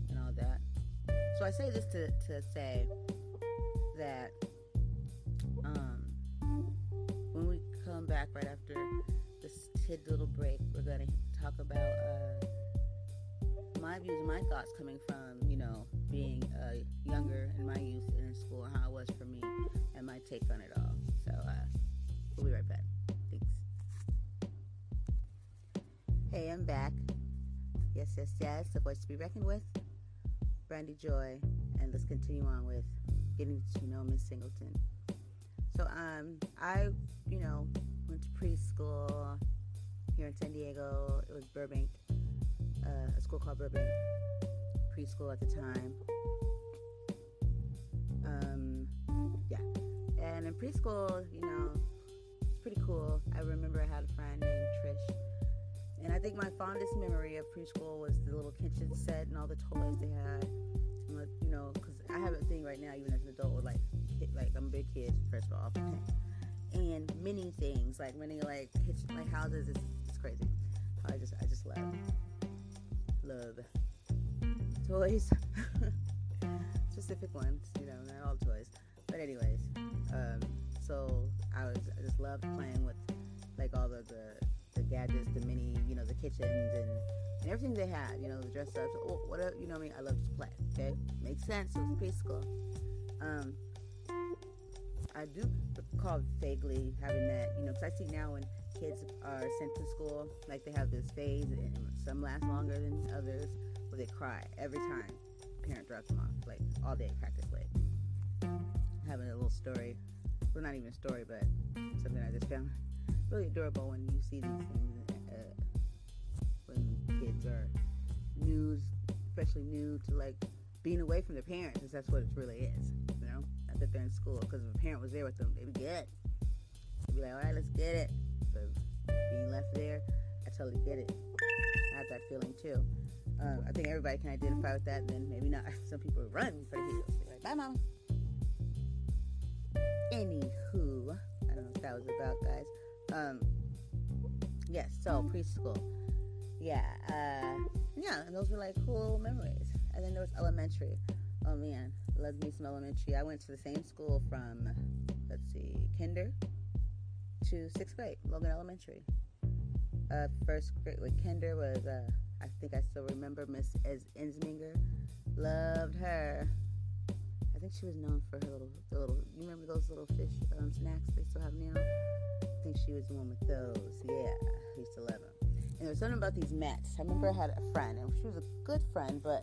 and all that. So I say this to to say that um, when we come back right after this tid little break, we're gonna talk about uh, my views, my thoughts coming from you know being uh, younger in my youth and in school and how it was for me and my take on it all. So uh, we'll be right back. Thanks. Hey, I'm back. Yes, yes, yes. The voice to be reckoned with. Brandy Joy. And let's continue on with getting to know Miss Singleton. So um, I, you know, went to preschool here in San Diego. It was Burbank, uh, a school called Burbank preschool at the time. Um, yeah. And in preschool, you know, it's pretty cool. I remember I had a friend named Trish. And I think my fondest memory of preschool was the little kitchen set and all the toys they had. And, you know, because I have a thing right now, even as an adult, with like, like I'm a big kid, first of all. And many things, like many like kitchen, like houses, it's, it's crazy. I just, I just love, love toys. Specific ones, you know, not all toys. But anyways, um, so I was I just loved playing with like all the, the, the gadgets, the mini, you know, the kitchens and, and everything they had, you know, the dress ups, oh, whatever, you know what I mean? I love to play. Okay, makes sense. It was preschool. Um, I do recall vaguely having that, you know, because I see now when kids are sent to school, like they have this phase, and some last longer than others, where they cry every time a parent drops them off, like all day practically. Having a little story, well, not even a story, but something I just found really adorable when you see these things uh, when kids are new, especially new to like being away from their parents, because that's what it really is, you know. That they're in school, because if a parent was there with them, they'd be good. They'd be like, all right, let's get it. Being left there, I totally get it. I have that feeling too. Uh, I think everybody can identify with that, and then maybe not. Some people run for the hills. Like, bye, mama. Anywho, I don't know what that was about, guys. Um, yes, so preschool. Yeah, uh, yeah, and those were like cool memories. And then there was elementary. Oh man, loved me some elementary. I went to the same school from, let's see, kinder to sixth grade, Logan Elementary. Uh, first grade with kinder was uh, I think I still remember Miss Ez Insminger. Loved her. I think she was known for her little, the little. You remember those little fish um, snacks they still have now? I think she was the one with those. Yeah, I used to love them. And there was something about these mats. I remember I had a friend, and she was a good friend, but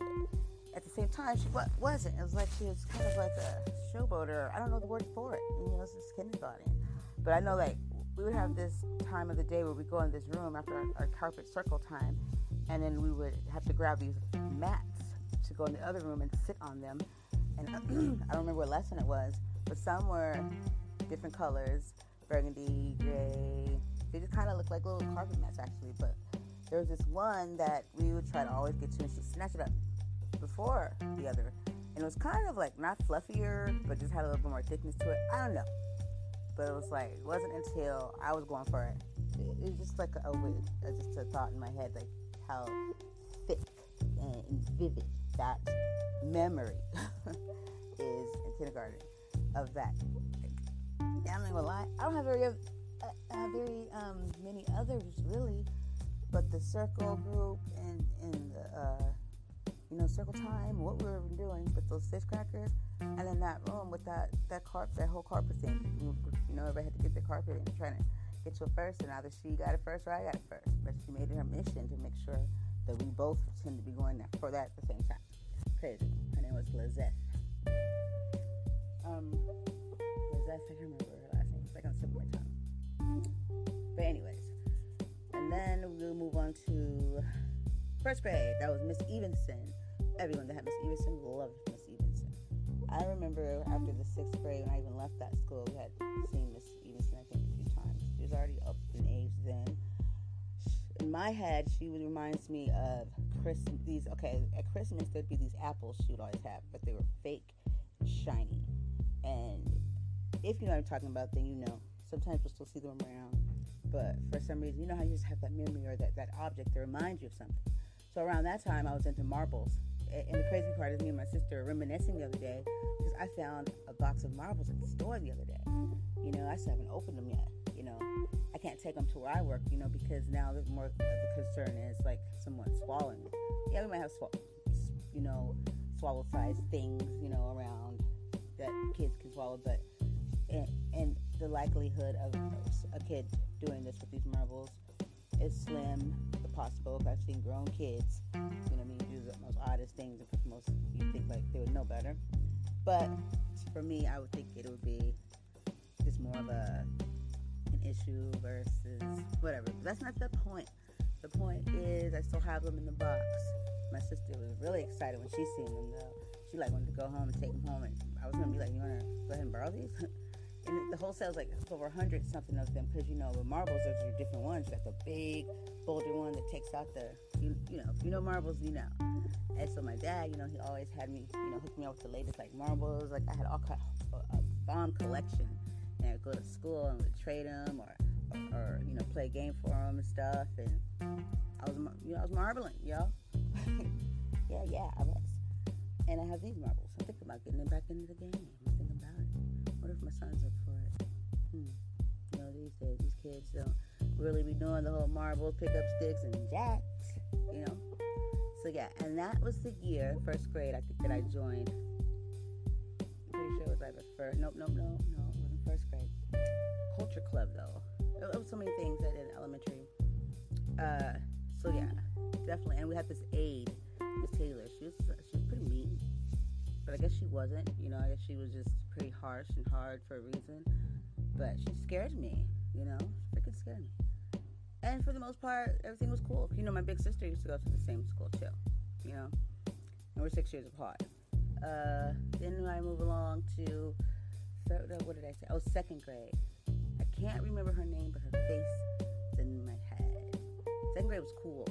at the same time, she wasn't. It was like she was kind of like a showboater. I don't know the word for it. You know, it's this kindergarten. But I know, like, we would have this time of the day where we go in this room after our, our carpet circle time, and then we would have to grab these mats to go in the other room and sit on them. And I don't remember what lesson it was, but some were different colors, burgundy, gray. They just kind of looked like little carpet mats actually. But there was this one that we would try to always get to, and she'd snatch it up before the other. And it was kind of like not fluffier, but just had a little bit more thickness to it. I don't know. But it was like, it wasn't until I was going for it. It, was just like a, a, just a thought in my head, like, how thick and vivid that memory is in kindergarten of that. I'm not gonna lie, I don't have very, uh, uh, very um, many others really, but the circle group and, and the, uh, you know, circle time, what we were doing with those fish crackers, and then that room with that that carpet, that whole carpet thing. You know, everybody had to get the carpet and trying to get it first, and either she got it first or I got it first. But she made it her mission to make sure that we both tend to be going there for that at the same time. Crazy. Her name was Lizette. Um, Lizette, I can't remember her last name. It's like on the tip of my tongue. But anyways, and then we'll move on to first grade. That was Miss Evenson. Everyone that had Miss Evenson loved. I remember after the sixth grade when I even left that school, we had seen Miss Evenson I think a few times. She was already up in age then in my head, she reminds me of Christmas. These okay at Christmas there'd be these apples she would always have, but they were fake, shiny. And if you know what I'm talking about, then you know. Sometimes we'll still see them around, but for some reason, you know how you just have that memory or that, that object that reminds you of something. So around that time, I was into marbles. And the crazy part is, me and my sister reminiscing the other day because I found a box of marbles at the store the other day. You know, I still haven't opened them yet. You know, I can't take them to where I work, you know, because now the more of the concern is like someone swallowing. Yeah, we might have, sw- you know, swallow sized things, you know, around that kids can swallow, but and, and the likelihood of a kid doing this with these marbles is slim but possible. I've seen grown kids, you most oddest things and most you think like they would know better. But for me, I would think it would be just more of a an issue versus whatever. But that's not the point. The point is, I still have them in the box. My sister was really excited when she seen them though. She like wanted to go home and take them home, and I was gonna be like, "You wanna go ahead and borrow these?" and the wholesale is like over a hundred something of them because you know the marbles your different ones. You got the big boulder one that takes out the you, you know you know marbles you know. And so my dad, you know, he always had me you know hook me up with the latest like marbles. Like I had all kind of a bomb collection and I'd go to school and would trade them or, or, or, you know play a game for them and stuff. And I was you know I was marbling, yo. yeah, yeah, I was. And I have these marbles. I'm thinking about getting them back into the game. I'm thinking about it. What if my son's up for it? Hmm. You know, these days these kids don't really be doing the whole marbles, pick up sticks, and jacks. You know. So yeah, and that was the year, first grade, I think that I joined. I'm pretty sure it was either first. Nope, nope, nope, no. It wasn't first grade. Culture Club though. It was so many things I did in elementary. Uh, so yeah, definitely. And we had this aide, Miss Taylor. She was she was pretty mean, but I guess she wasn't. You know, I guess she was just pretty harsh and hard for a reason. But she scared me. You know, freaking scared me. And for the most part, everything was cool. You know, my big sister used to go to the same school too. You know, and we're six years apart. Uh, then I move along to third. What did I say? Oh, second grade. I can't remember her name, but her face is in my head. Second grade was cool,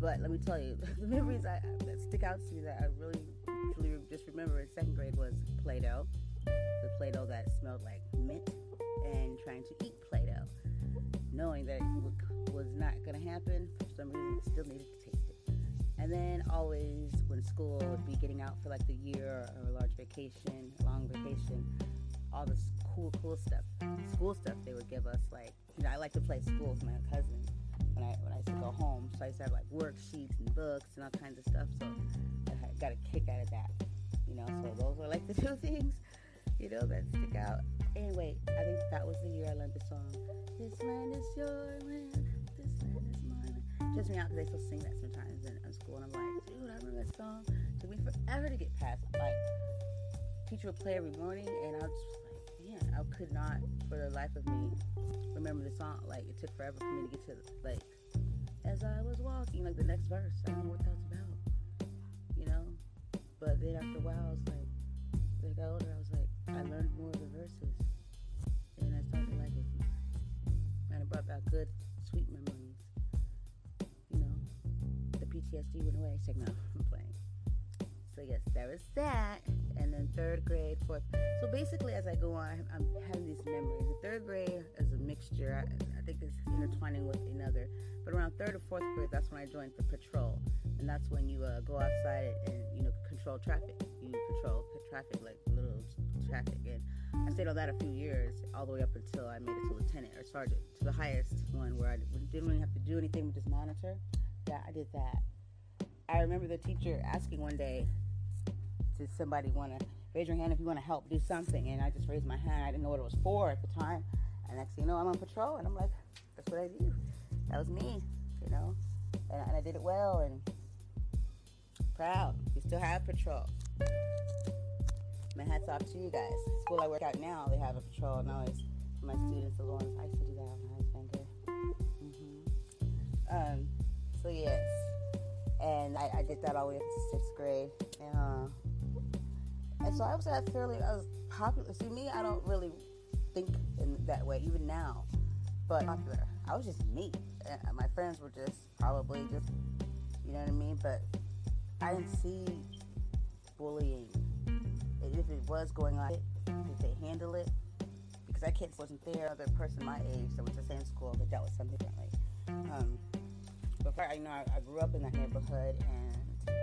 but let me tell you, the memories I, that stick out to me that I really, truly just remember in second grade was Play-Doh, the Play-Doh that smelled like mint, and trying to eat Play-Doh, knowing that it was not going to happen. For some reason, it still needed to taste it. And then always when school would be getting out for like the year or a large vacation, long vacation, all this cool, cool stuff, school stuff they would give us. Like, you know, I like to play school with my cousins when I when I used to go home. So I used to have like worksheets and books and all kinds of stuff. So I got a kick out of that. You know, so those were like the two things, you know, that stick out. Anyway, I think that was the year I learned the song. This land is your land. This land is mine. Just me out because they still sing that sometimes in, in school, and I'm like, dude, I remember that song. It took me forever to get past. Like, teacher would play every morning, and I was just like, man, I could not, for the life of me, remember the song. Like it took forever for me to get to like as I was walking, like the next verse. I don't know what that was about, you know. But then after a while, I was like, as I got older, I was like, I learned more of the verses, and it brought back good, sweet memories. You know, the PTSD went away. Second, no, I'm playing. So yes, there was that and then third grade, fourth. So basically, as I go on, I'm having these memories. The third grade is a mixture. I, I think it's intertwining with another. But around third or fourth grade, that's when I joined the patrol, and that's when you uh, go outside and you know control traffic. You patrol traffic like little traffic, and I stayed on that a few years, all the way up until I made it to lieutenant or sergeant, to the highest one where I didn't really have to do anything but just monitor. Yeah, I did that. I remember the teacher asking one day, did somebody want to raise your hand if you want to help do something? And I just raised my hand. I didn't know what it was for at the time. And next thing you know, I'm on patrol, and I'm like, that's what I do. That was me, you know. And, and I did it well, and proud. We still have patrol. My hats off to you guys. The school I work at now, they have a patrol, and always my students ones I used to do that when I was. Mm-hmm. Um, so yes, and I, I, did that all the way up to sixth grade. Uh, and so I was at fairly, I was popular. See, me, I don't really think in that way, even now. But popular. I was just me. And my friends were just probably just, you know what I mean? But I didn't see bullying. And if it was going on, did they handle it? Because I kids wasn't there. Other person my age that was the same school but that dealt with something differently. Um, but I, you know, I, I grew up in that neighborhood and,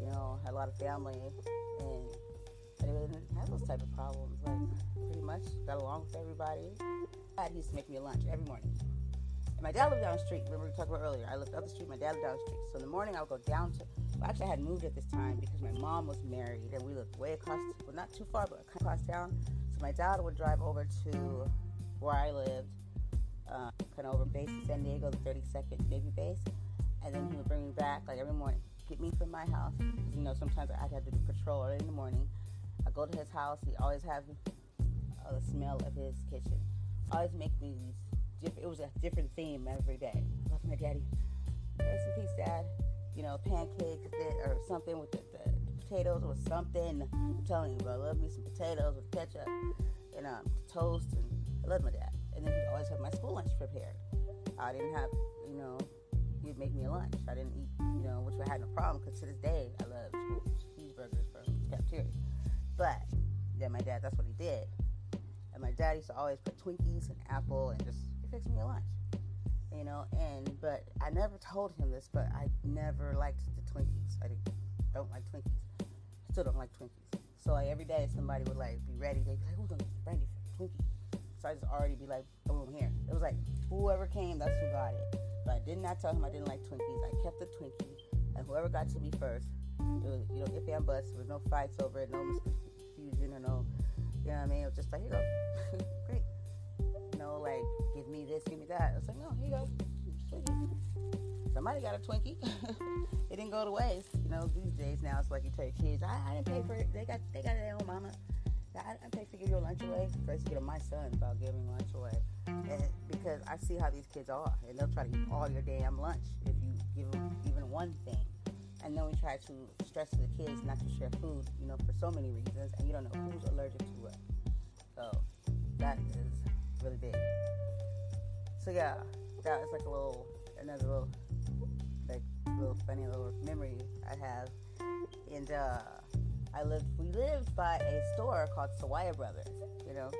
you know, had a lot of family and I didn't have those type of problems. Like pretty much got along with everybody. Dad used to make me lunch every morning. My dad lived down the street. Remember we talked about earlier. I lived up the street. My dad lived down the street. So in the morning I would go down to. Well, actually, I had moved at this time because my mom was married and we lived way across. Well, not too far, but across town. So my dad would drive over to where I lived, uh, kind of over base in San Diego, the 32nd Navy base, and then he would bring me back like every morning, get me from my house. You know, sometimes I'd have to do patrol early in the morning I go to his house. He always have uh, the smell of his kitchen. Always make me Different, it was a different theme every day. I Love my daddy. Rest in peace, Dad. You know, pancakes or something with the, the potatoes or something. I'm telling you, bro, I love me some potatoes with ketchup and um, toast, and I love my dad. And then he'd always have my school lunch prepared. I didn't have, you know, he'd make me a lunch. I didn't eat, you know, which I had no problem because to this day I love school cheeseburgers from cafeteria. But then my dad, that's what he did. And my dad used to always put Twinkies and apple and just fix me a lunch. You know, and but I never told him this, but I never liked the Twinkies. I don't like Twinkies. I still don't like Twinkies. So like every day somebody would like be ready. They'd be like, oh, "Who's gonna get Brandy for Twinkie?" So I just already be like, "Boom, here." It was like whoever came, that's who got it. But I did not tell him I didn't like Twinkies. I kept the Twinkie, and whoever got to me first, it was, you know, if and buts. There was no fights over it, no confusion or no, you know what I mean? It was just like, here you go, great. Know, like, give me this, give me that. I was like, no, here you go. Somebody got a Twinkie. it didn't go to waste. You know, these days now it's like you your kids, I, I didn't pay for it. They got they got their own mama. I, I pay for give your lunch away. To get my son about giving lunch away. And because I see how these kids are. And they'll try to eat all your damn lunch if you give them even one thing. And then we try to stress to the kids not to share food, you know, for so many reasons, and you don't know who's allergic to what. So that is really big. So yeah, that was like a little, another little, like little funny little memory I have. And uh, I lived, we lived by a store called Sawaya Brothers, you know.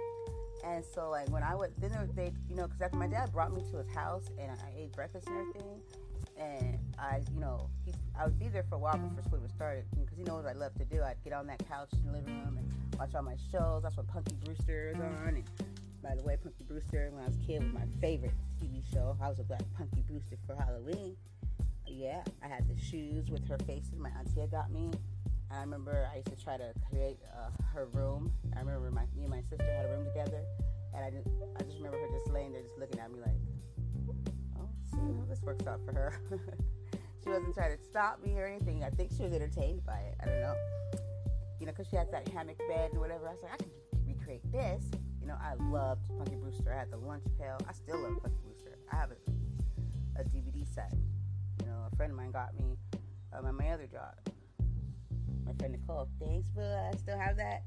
And so like when I would, then they, you know, because after my dad brought me to his house and I ate breakfast and everything, and I, you know, he, I would be there for a while before school even started because he knows what I love to do. I'd get on that couch in the living room and watch all my shows. That's when Punky Brewster is on. And by the way, Punky Brewster, when I was a kid, was my favorite TV show. I was a black Punky Brewster for Halloween. Yeah, I had the shoes with her faces my auntie had got me. I remember I used to try to create uh, her room. I remember my, me and my sister had a room together. And I just, I just remember her just laying there, just looking at me like, "Oh, see how this works out for her. she wasn't trying to stop me or anything. I think she was entertained by it. I don't know. You know, because she had that hammock bed and whatever. I was like, I can recreate this. Know, I loved Punky Brewster. I had the lunch pail. I still love Punky Brewster. I have a, a DVD set. You know, a friend of mine got me um, at my other job. My friend Nicole. Thanks, but I still have that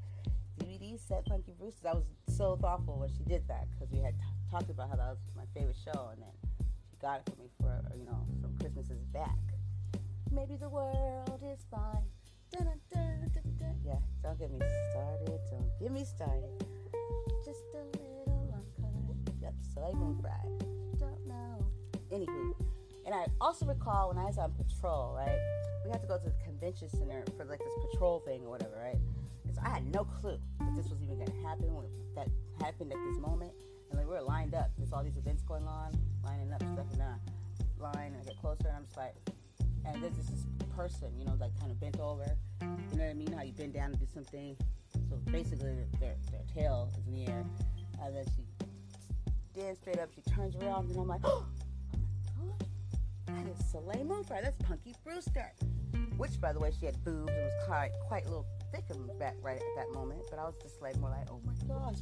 DVD set, Punky Brewster. I was so thoughtful when she did that because we had t- talked about how that was my favorite show, and then she got it for me for, you know, some Christmases back. Maybe the world is fine. Dun, dun, dun, yeah, don't get me started. Don't get me started. Just a little uncut. Yep, Soleil Moon Frye. Don't know. Anywho, and I also recall when I was on patrol, right? We had to go to the convention center for like this patrol thing or whatever, right? And so I had no clue that this was even going to happen when that happened at this moment. And like we were lined up. There's all these events going on lining up stuff in a uh, line and I get closer and I'm just like, and there's this, person, you know, like kind of bent over. You know what I mean? How you bend down to do something. So basically, their, their tail is in the air. And then she stands straight up. She turns around and I'm like, oh, my God. That is Soleil Moon Frye. That's Punky Brewster. Which, by the way, she had boobs and was quite, quite a little thick in the back right at that moment. But I was just like, more like, oh my gosh,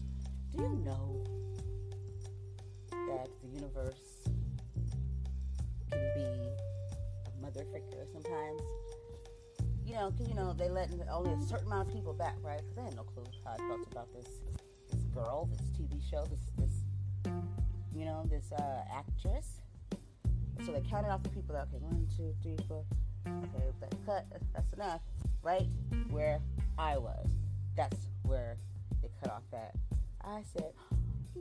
do you know that the universe can be mother figure sometimes. You know, cause you know they let only a certain amount of people back, right? Because I had no clue how I felt about this this girl, this TV show, this this you know this uh, actress. So they counted off the people. That, okay, one, two, three, four. Okay, that cut. That's enough, right? Where I was, that's where they cut off that. I said,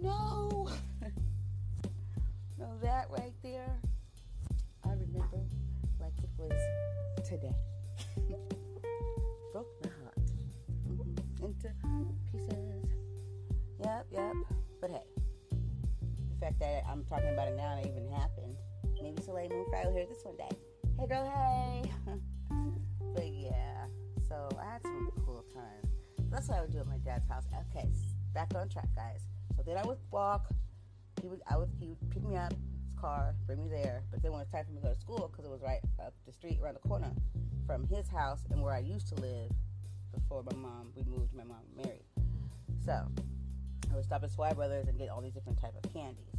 no. no, that right there, I remember like it was today. Broke my heart mm-hmm. into pieces. Yep, yep. But hey, the fact that I'm talking about it now and it even happened, maybe Soleil Moon Frye will hear this one day. Hey girl, hey. but yeah, so I had some cool times. That's what I would do at my dad's house. Okay, back on track, guys. So then I would walk he would I would he would pick me up car, bring me there. But then when it was time for me to go to school, because it was right up the street around the corner from his house and where I used to live before my mom we moved. My mom married, so I would stop at Swy Brothers and get all these different type of candies.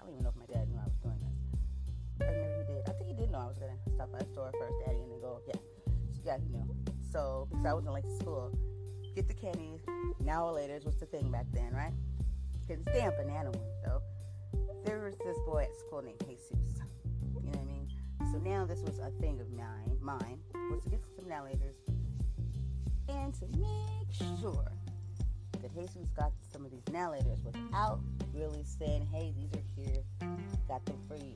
I don't even know if my dad knew I was doing this. I he did. I think he did know I was gonna stop by the store first, Daddy, and then go. Yeah, yeah, he knew. So because I wasn't late to school, get the candies. Now or later was the thing back then, right? Couldn't stand banana ones though there was this boy at school named Jesus. You know what I mean? So now this was a thing of mine, mine was to get some narrators and to make sure that Jesus got some of these narrators without really saying, hey, these are here, got them for you.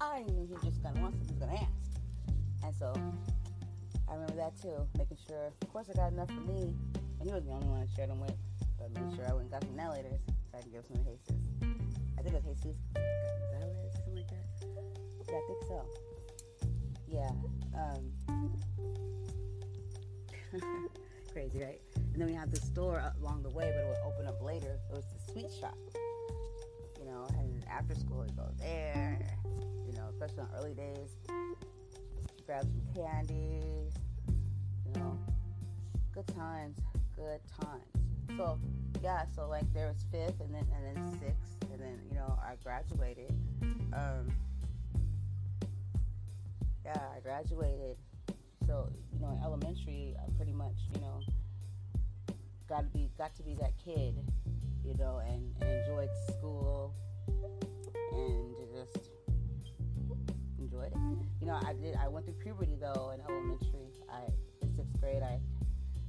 I knew he was just gonna want something, gonna ask. And so I remember that too, making sure, of course, I got enough for me, and he was the only one I shared them with, but make sure I went and got some narrators I could give some to Jesus. I think it was Jesus Gonzalez, something like that. Yeah, I think so. Yeah. Um, crazy, right? And then we had the store along the way, but it would open up later. It was the sweet shop. You know, know, and after school you go there, you know, especially on early days, grab some candy, you know, good times, good times. So yeah, so like there was fifth and then and then sixth and then you know I graduated. Um, yeah, I graduated. So you know, in elementary, I pretty much you know got to be got to be that kid, you know, and, and enjoyed school and just enjoyed it. You know, I did. I went through puberty though in elementary. I in sixth grade, I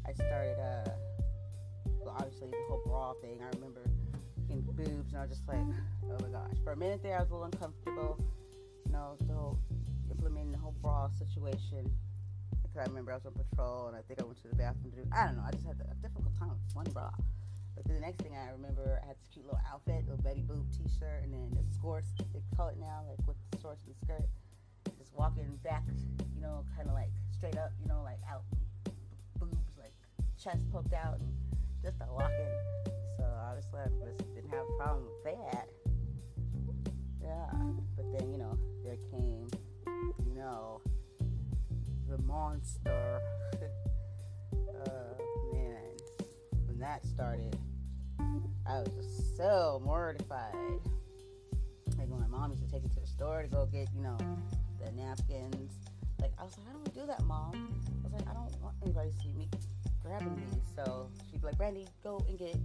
I started uh, obviously the whole bra thing. I remember getting boobs, and I was just like, oh my gosh. For a minute there, I was a little uncomfortable. You know, the whole implementing the whole bra situation. Because I remember I was on patrol, and I think I went to the bathroom to do. I don't know. I just had a difficult time with one bra. But then the next thing I remember, I had this cute little outfit, little Betty Boop T-shirt, and then the skirts they call it now, like with the shorts and the skirt. Just walking back, you know, kind of like straight up, you know, like out, boobs, like chest poked out, and just a walking. So I just like didn't have a problem with that. Yeah, but then you know there came, you know, the monster. uh, man, when that started, I was just so mortified. Like when my mom used to take me to the store to go get, you know, the napkins. Like I was like, I don't do that, mom. I was like, I don't want anybody to see me grabbing these. So be like, Brandy, go and get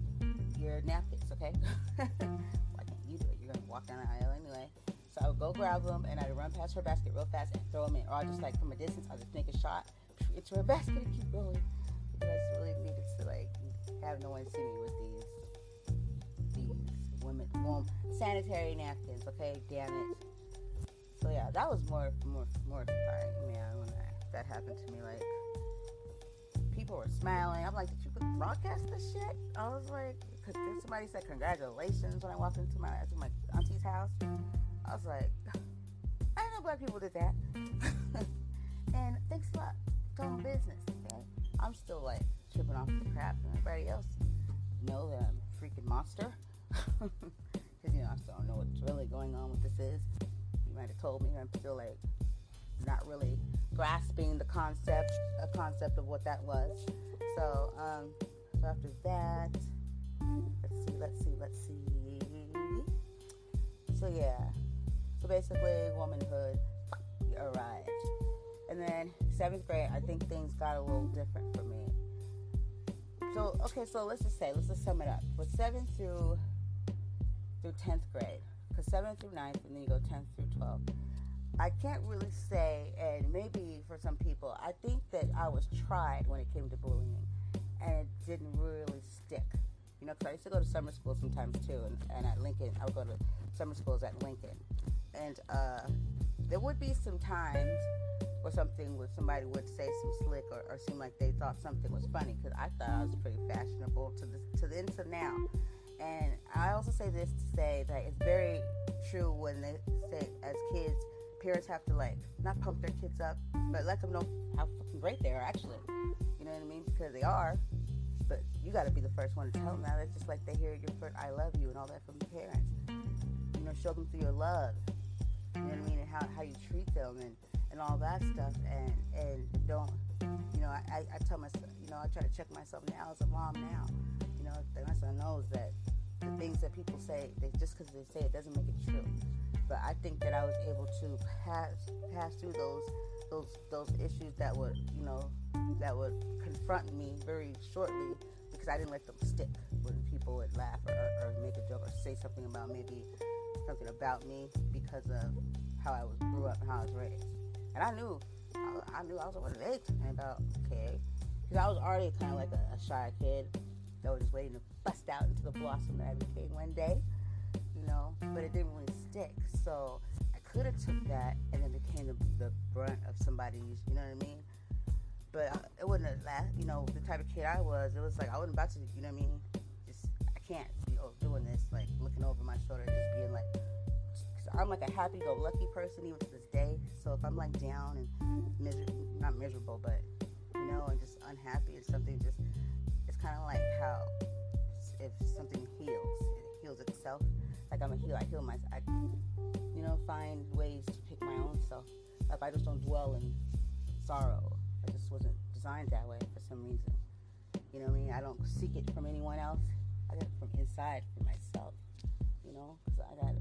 your napkins, okay? Why can't you do it? You're gonna walk down the aisle anyway. So I would go grab them and I'd run past her basket real fast and throw them in. Or I'll just like from a distance, I'll just make a shot into her basket and keep going. Because I really needed to like have no one see me with these these women well, sanitary napkins, okay? Damn it. So yeah, that was more more more mortifying, man, when I, that happened to me. Like people were smiling. I'm like, did you broadcast this shit? I was like, cause somebody said congratulations when I walked into my into my auntie's house. I was like, I didn't know black people did that. and thanks a lot. Going business. Okay, I'm still like tripping off the crap, and everybody else know that I'm a freaking monster. Because you know I still don't know what's really going on. What this is. You might have told me. I'm still like not really grasping the concept, a concept of what that was. So, um, so after that, let's see, let's see, let's see. So yeah, so basically, womanhood arrived, and then seventh grade, I think things got a little different for me. So okay, so let's just say, let's just sum it up. With seventh through through tenth grade, because seventh through ninth, and then you go tenth through twelfth I can't really say, and maybe for some people, I think that I was tried when it came to bullying, and it didn't really stick. You know, because I used to go to summer school sometimes too, and, and at Lincoln, I would go to summer schools at Lincoln, and uh, there would be some times or something where somebody would say some slick or, or seem like they thought something was funny because I thought I was pretty fashionable to the to the end to now. And I also say this to say that it's very true when they say as kids parents have to like not pump their kids up, but let them know how fucking great they are actually. You know what I mean? Because they are. But you got to be the first one to tell them that. It's just like they hear your first "I love you" and all that from the parents. You know, show them through your love. You know what I mean? And how, how you treat them and, and all that stuff. And and don't, you know, I, I tell myself, you know, I try to check myself now as a mom now. You know, my son knows that the things that people say, they, just because they say it doesn't make it true but I think that I was able to pass pass through those those those issues that would you know that would confront me very shortly because I didn't let them stick when people would laugh or, or, make a joke or say something about maybe something about me because of how I was grew up and how I was raised. And I knew I, I knew I was what they talking about. Okay, because I was already kind of like a, a shy kid that was just waiting to bust out into the blossom that I became one day you know, but it didn't really stick. So I could have took that and then became the, the, brunt of somebody's, you know what I mean? But I, it wouldn't have last, you know, the type of kid I was. It was like I wasn't about to, you know what I mean? Just I can't be doing this, like looking over my shoulder, just being like. I'm like a happy-go-lucky person even to this day. So if I'm like down and miserable, not miserable, but you know, and just unhappy and something, just it's kind of like how if something heals, it heals itself like I'm a healer. I heal myself. I, you know, find ways to pick my own self up. I just don't dwell in sorrow. I just wasn't designed that way for some reason. You know what I mean? I don't seek it from anyone else. I get it from inside, from myself. You know, because I got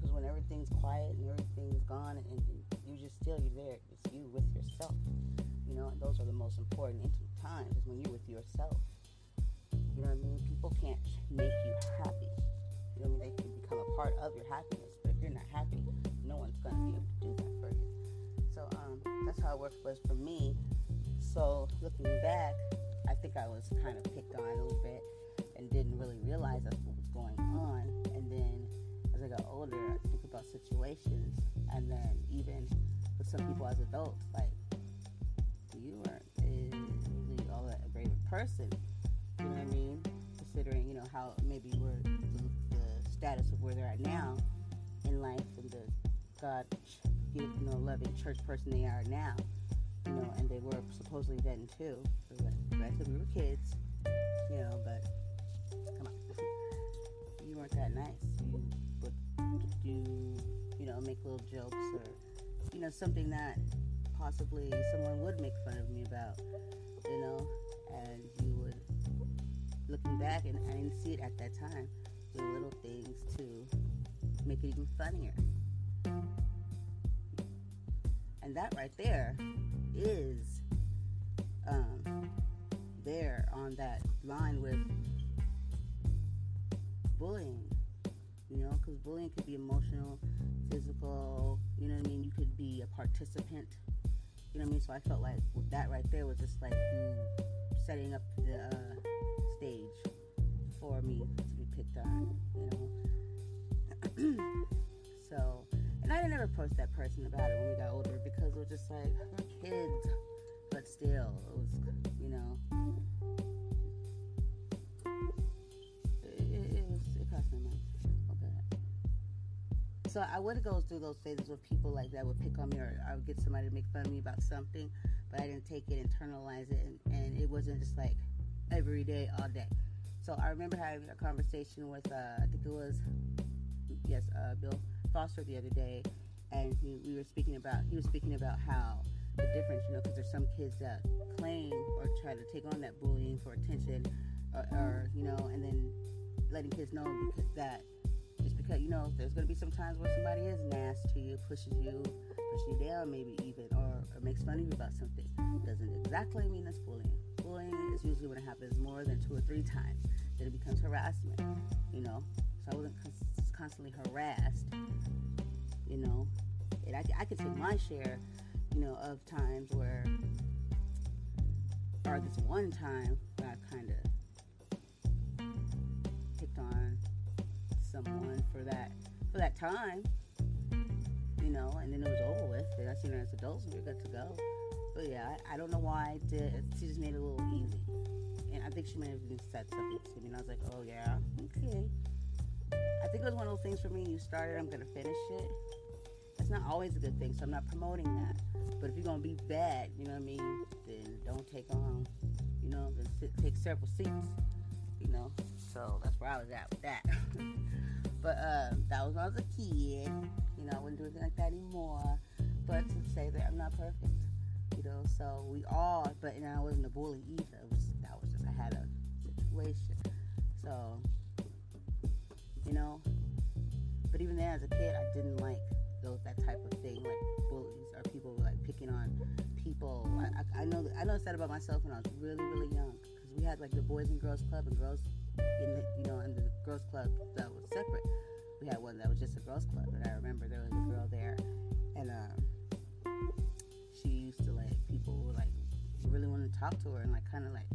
because when everything's quiet and everything's gone and, and you just still you're there. It's you with yourself. You know, and those are the most important intimate times is when you're with yourself. You know what I mean? People can't make you happy. You know what I mean? They can become a part of your happiness, but if you're not happy, no one's gonna be able to do that for you. So um, that's how it worked was for me. So looking back, I think I was kind of picked on a little bit and didn't really realize that's what was going on. And then as I got older, I think about situations, and then even with some people as adults, like you weren't really all that great a person. You know what I mean? Considering you know how maybe we're the, the status of where they're at now in life and the God, you know, loving church person they are now you know, and they were supposedly then too. So granted, we were kids, you know, but come on, you weren't that nice. You would do, you know, make little jokes or, you know, something that possibly someone would make fun of me about, you know, and you would, looking back, and I didn't see it at that time, do little things to make it even funnier. And that right there is um, there on that line with bullying. You know, because bullying could be emotional, physical. You know what I mean? You could be a participant. You know what I mean? So I felt like that right there was just like you setting up the uh, stage for me to be picked on. You know. so and I didn't ever approach that person about it when we got older because it was just like we're kids, but still, it was you know, So I would go through those phases where people like that would pick on me, or I would get somebody to make fun of me about something, but I didn't take it, internalize it, and, and it wasn't just like every day, all day. So I remember having a conversation with, uh, I think it was, yes, uh, Bill Foster the other day, and he, we were speaking about he was speaking about how the difference, you know, because there's some kids that claim or try to take on that bullying for attention, or, or you know, and then letting kids know that you know there's to be some times where somebody is nasty to you, pushes you, pushes you down, maybe even, or, or makes fun of you about something. Doesn't exactly mean it's bullying. Bullying is usually when it happens more than two or three times, then it becomes harassment. You know, so I wasn't constantly harassed, you know. And I, I could take my share, you know, of times where, or this one time where I kind of picked on someone for that for that time, you know, and then it was over with. And I seen as adults and we are good to go. But yeah, I, I don't know why I did. She just made it a little easy. And I think she may have even said something to me, and I was like, oh yeah, okay. I think it was one of those things for me. You started, I'm gonna finish it. That's not always a good thing, so I'm not promoting that. But if you're gonna be bad, you know what I mean, then don't take on, you know, then sit, take several seats. You know, so that's where I was at with that. but uh, that was when I was a kid. You know, I wouldn't do anything like that anymore. But to say that I'm not perfect, you know, so we all. But and I wasn't a bully either. It was, that was just I had a situation. So you know. But even then, as a kid, I didn't like those that type of thing, like bullies or people like picking on people. I, I, I know I noticed that about myself when I was really really young because we had like the boys and girls club and girls in you know in the girls club that was separate. We had one that was just a girls club, and I remember there was a girl there, and um, she used to like people were like really wanted to talk to her and like kind of like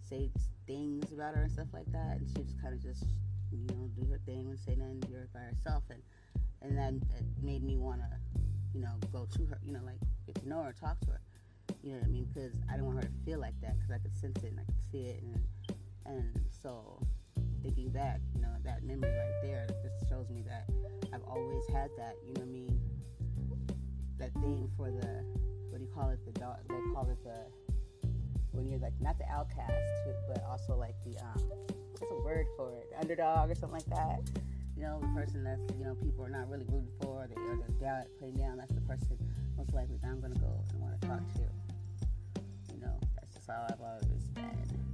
say things about her and stuff like that, and she just kind of just you know, do her thing and say nothing to her by herself. And and then it made me want to, you know, go to her, you know, like get to know her, talk to her. You know what I mean? Because I didn't want her to feel like that because I could sense it and I could see it. And and so thinking back, you know, that memory right there just shows me that I've always had that. You know what I mean? That thing for the what do you call it? The dog. They call it the when you're like not the outcast, but also like the um, what's a word for it? The underdog or something like that. you know, the person that's, you know, people are not really rooting for, or, they, or they're down, putting down, that's the person most likely that I'm to go and want to talk to. You know, that's just how I've always been.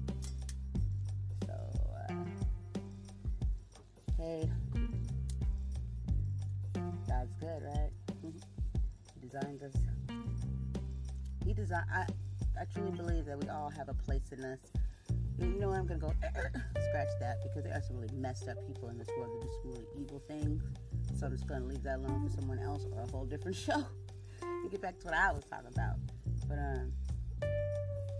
Hey, God's good, right? he designed us. He designed, I, I truly believe that we all have a place in us you know what? I'm gonna go scratch that because there are some really messed up people in this world that do some really evil things. So I'm just gonna leave that alone for someone else or a whole different show. to get back to what I was talking about. But um,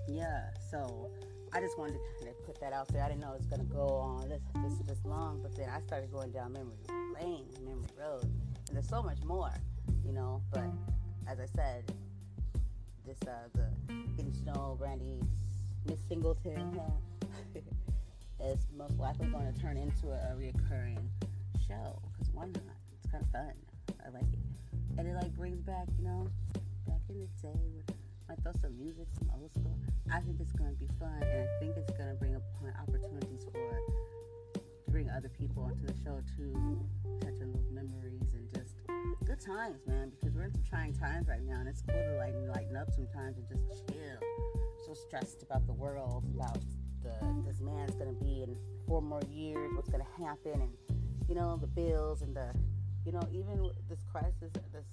yeah. So I just wanted to put that out there. I didn't know it was gonna go on this this this long, but then I started going down memory lane, memory road, and there's so much more, you know. But as I said, this uh, the getting to know Brandy's Miss Singleton is most likely going to turn into a, a reoccurring show. Because why not? It's kind of fun. I like it. And it like brings back, you know, back in the day with might throw some music, some old school. I think it's going to be fun, and I think it's going to bring upon opportunities for to bring other people onto the show to too, touching those memories and just good times, man. Because we're in some trying times right now, and it's cool to like lighten up sometimes and just chill so stressed about the world, about the this man's gonna be in four more years, what's gonna happen, and you know the bills and the, you know even this crisis, this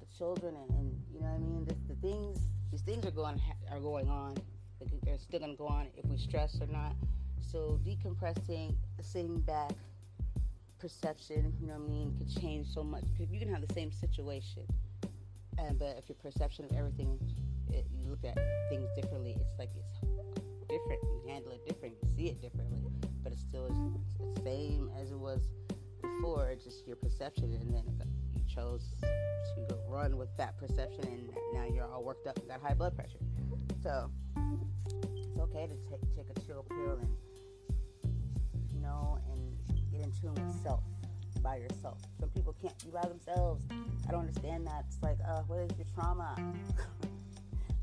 the children and, and you know what I mean. This, the things, these things are going are going on. They're still gonna go on if we stress or not. So decompressing, sitting back, perception, you know what I mean, could change so much. You can have the same situation, and but if your perception of everything it, you look at things differently. It's like it's different. You handle it different. You see it differently, but it still the same as it was before. It's just your perception, and then chose to run with that perception, and now you're all worked up and got high blood pressure. So it's okay to take take a chill pill and you know and get in tune with self by yourself. Some people can't be by themselves. I don't understand that. It's like, uh, what is your trauma?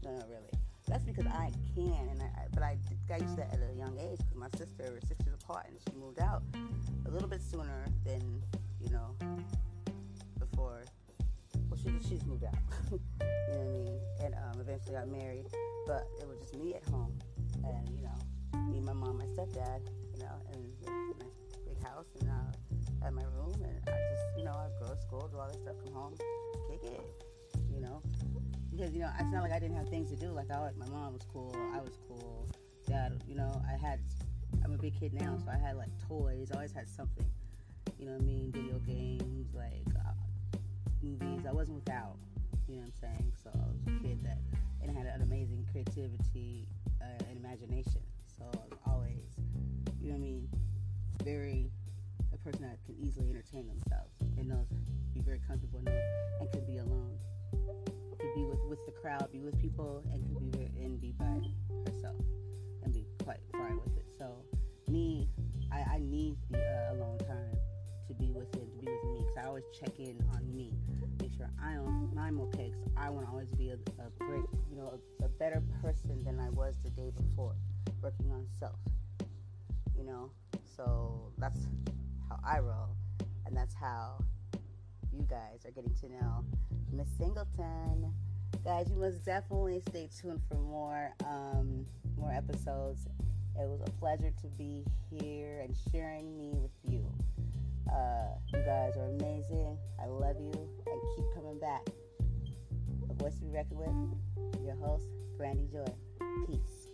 No, no, really. That's because I can, and I, but I, I used to that at a young age because my sister was six years apart, and she moved out a little bit sooner than you know before. Well, she she's moved out. you know what I mean? And um, eventually got married, but it was just me at home, and you know, me, my mom, my stepdad, you know, and nice big house, and uh, at my room, and I just you know I go to school, do all this stuff, come home, kick it, you know because you know it's not like I didn't have things to do. Like I, my mom was cool, I was cool. Dad, you know, I had. I'm a big kid now, so I had like toys. I always had something. You know what I mean? Video games, like movies. I wasn't without. You know what I'm saying? So I was a kid that and had an amazing creativity uh, and imagination. So I was always, you know what I mean, very a person that can easily entertain themselves and knows be very comfortable and can be alone could be with, with the crowd, be with people, and could be and be by herself and be quite fine with it. So me, I, I need the uh, alone time to be with him, to be with me, I always check in on me, make sure I'm I'm okay. Cause I want to always be a, a, great, you know, a, a better person than I was the day before, working on self. You know, so that's how I roll, and that's how you guys are getting to know Miss Singleton. Guys, you must definitely stay tuned for more um, more episodes. It was a pleasure to be here and sharing me with you. Uh, you guys are amazing. I love you and keep coming back. A voice to be reckoned with. Your host, Brandy Joy. Peace.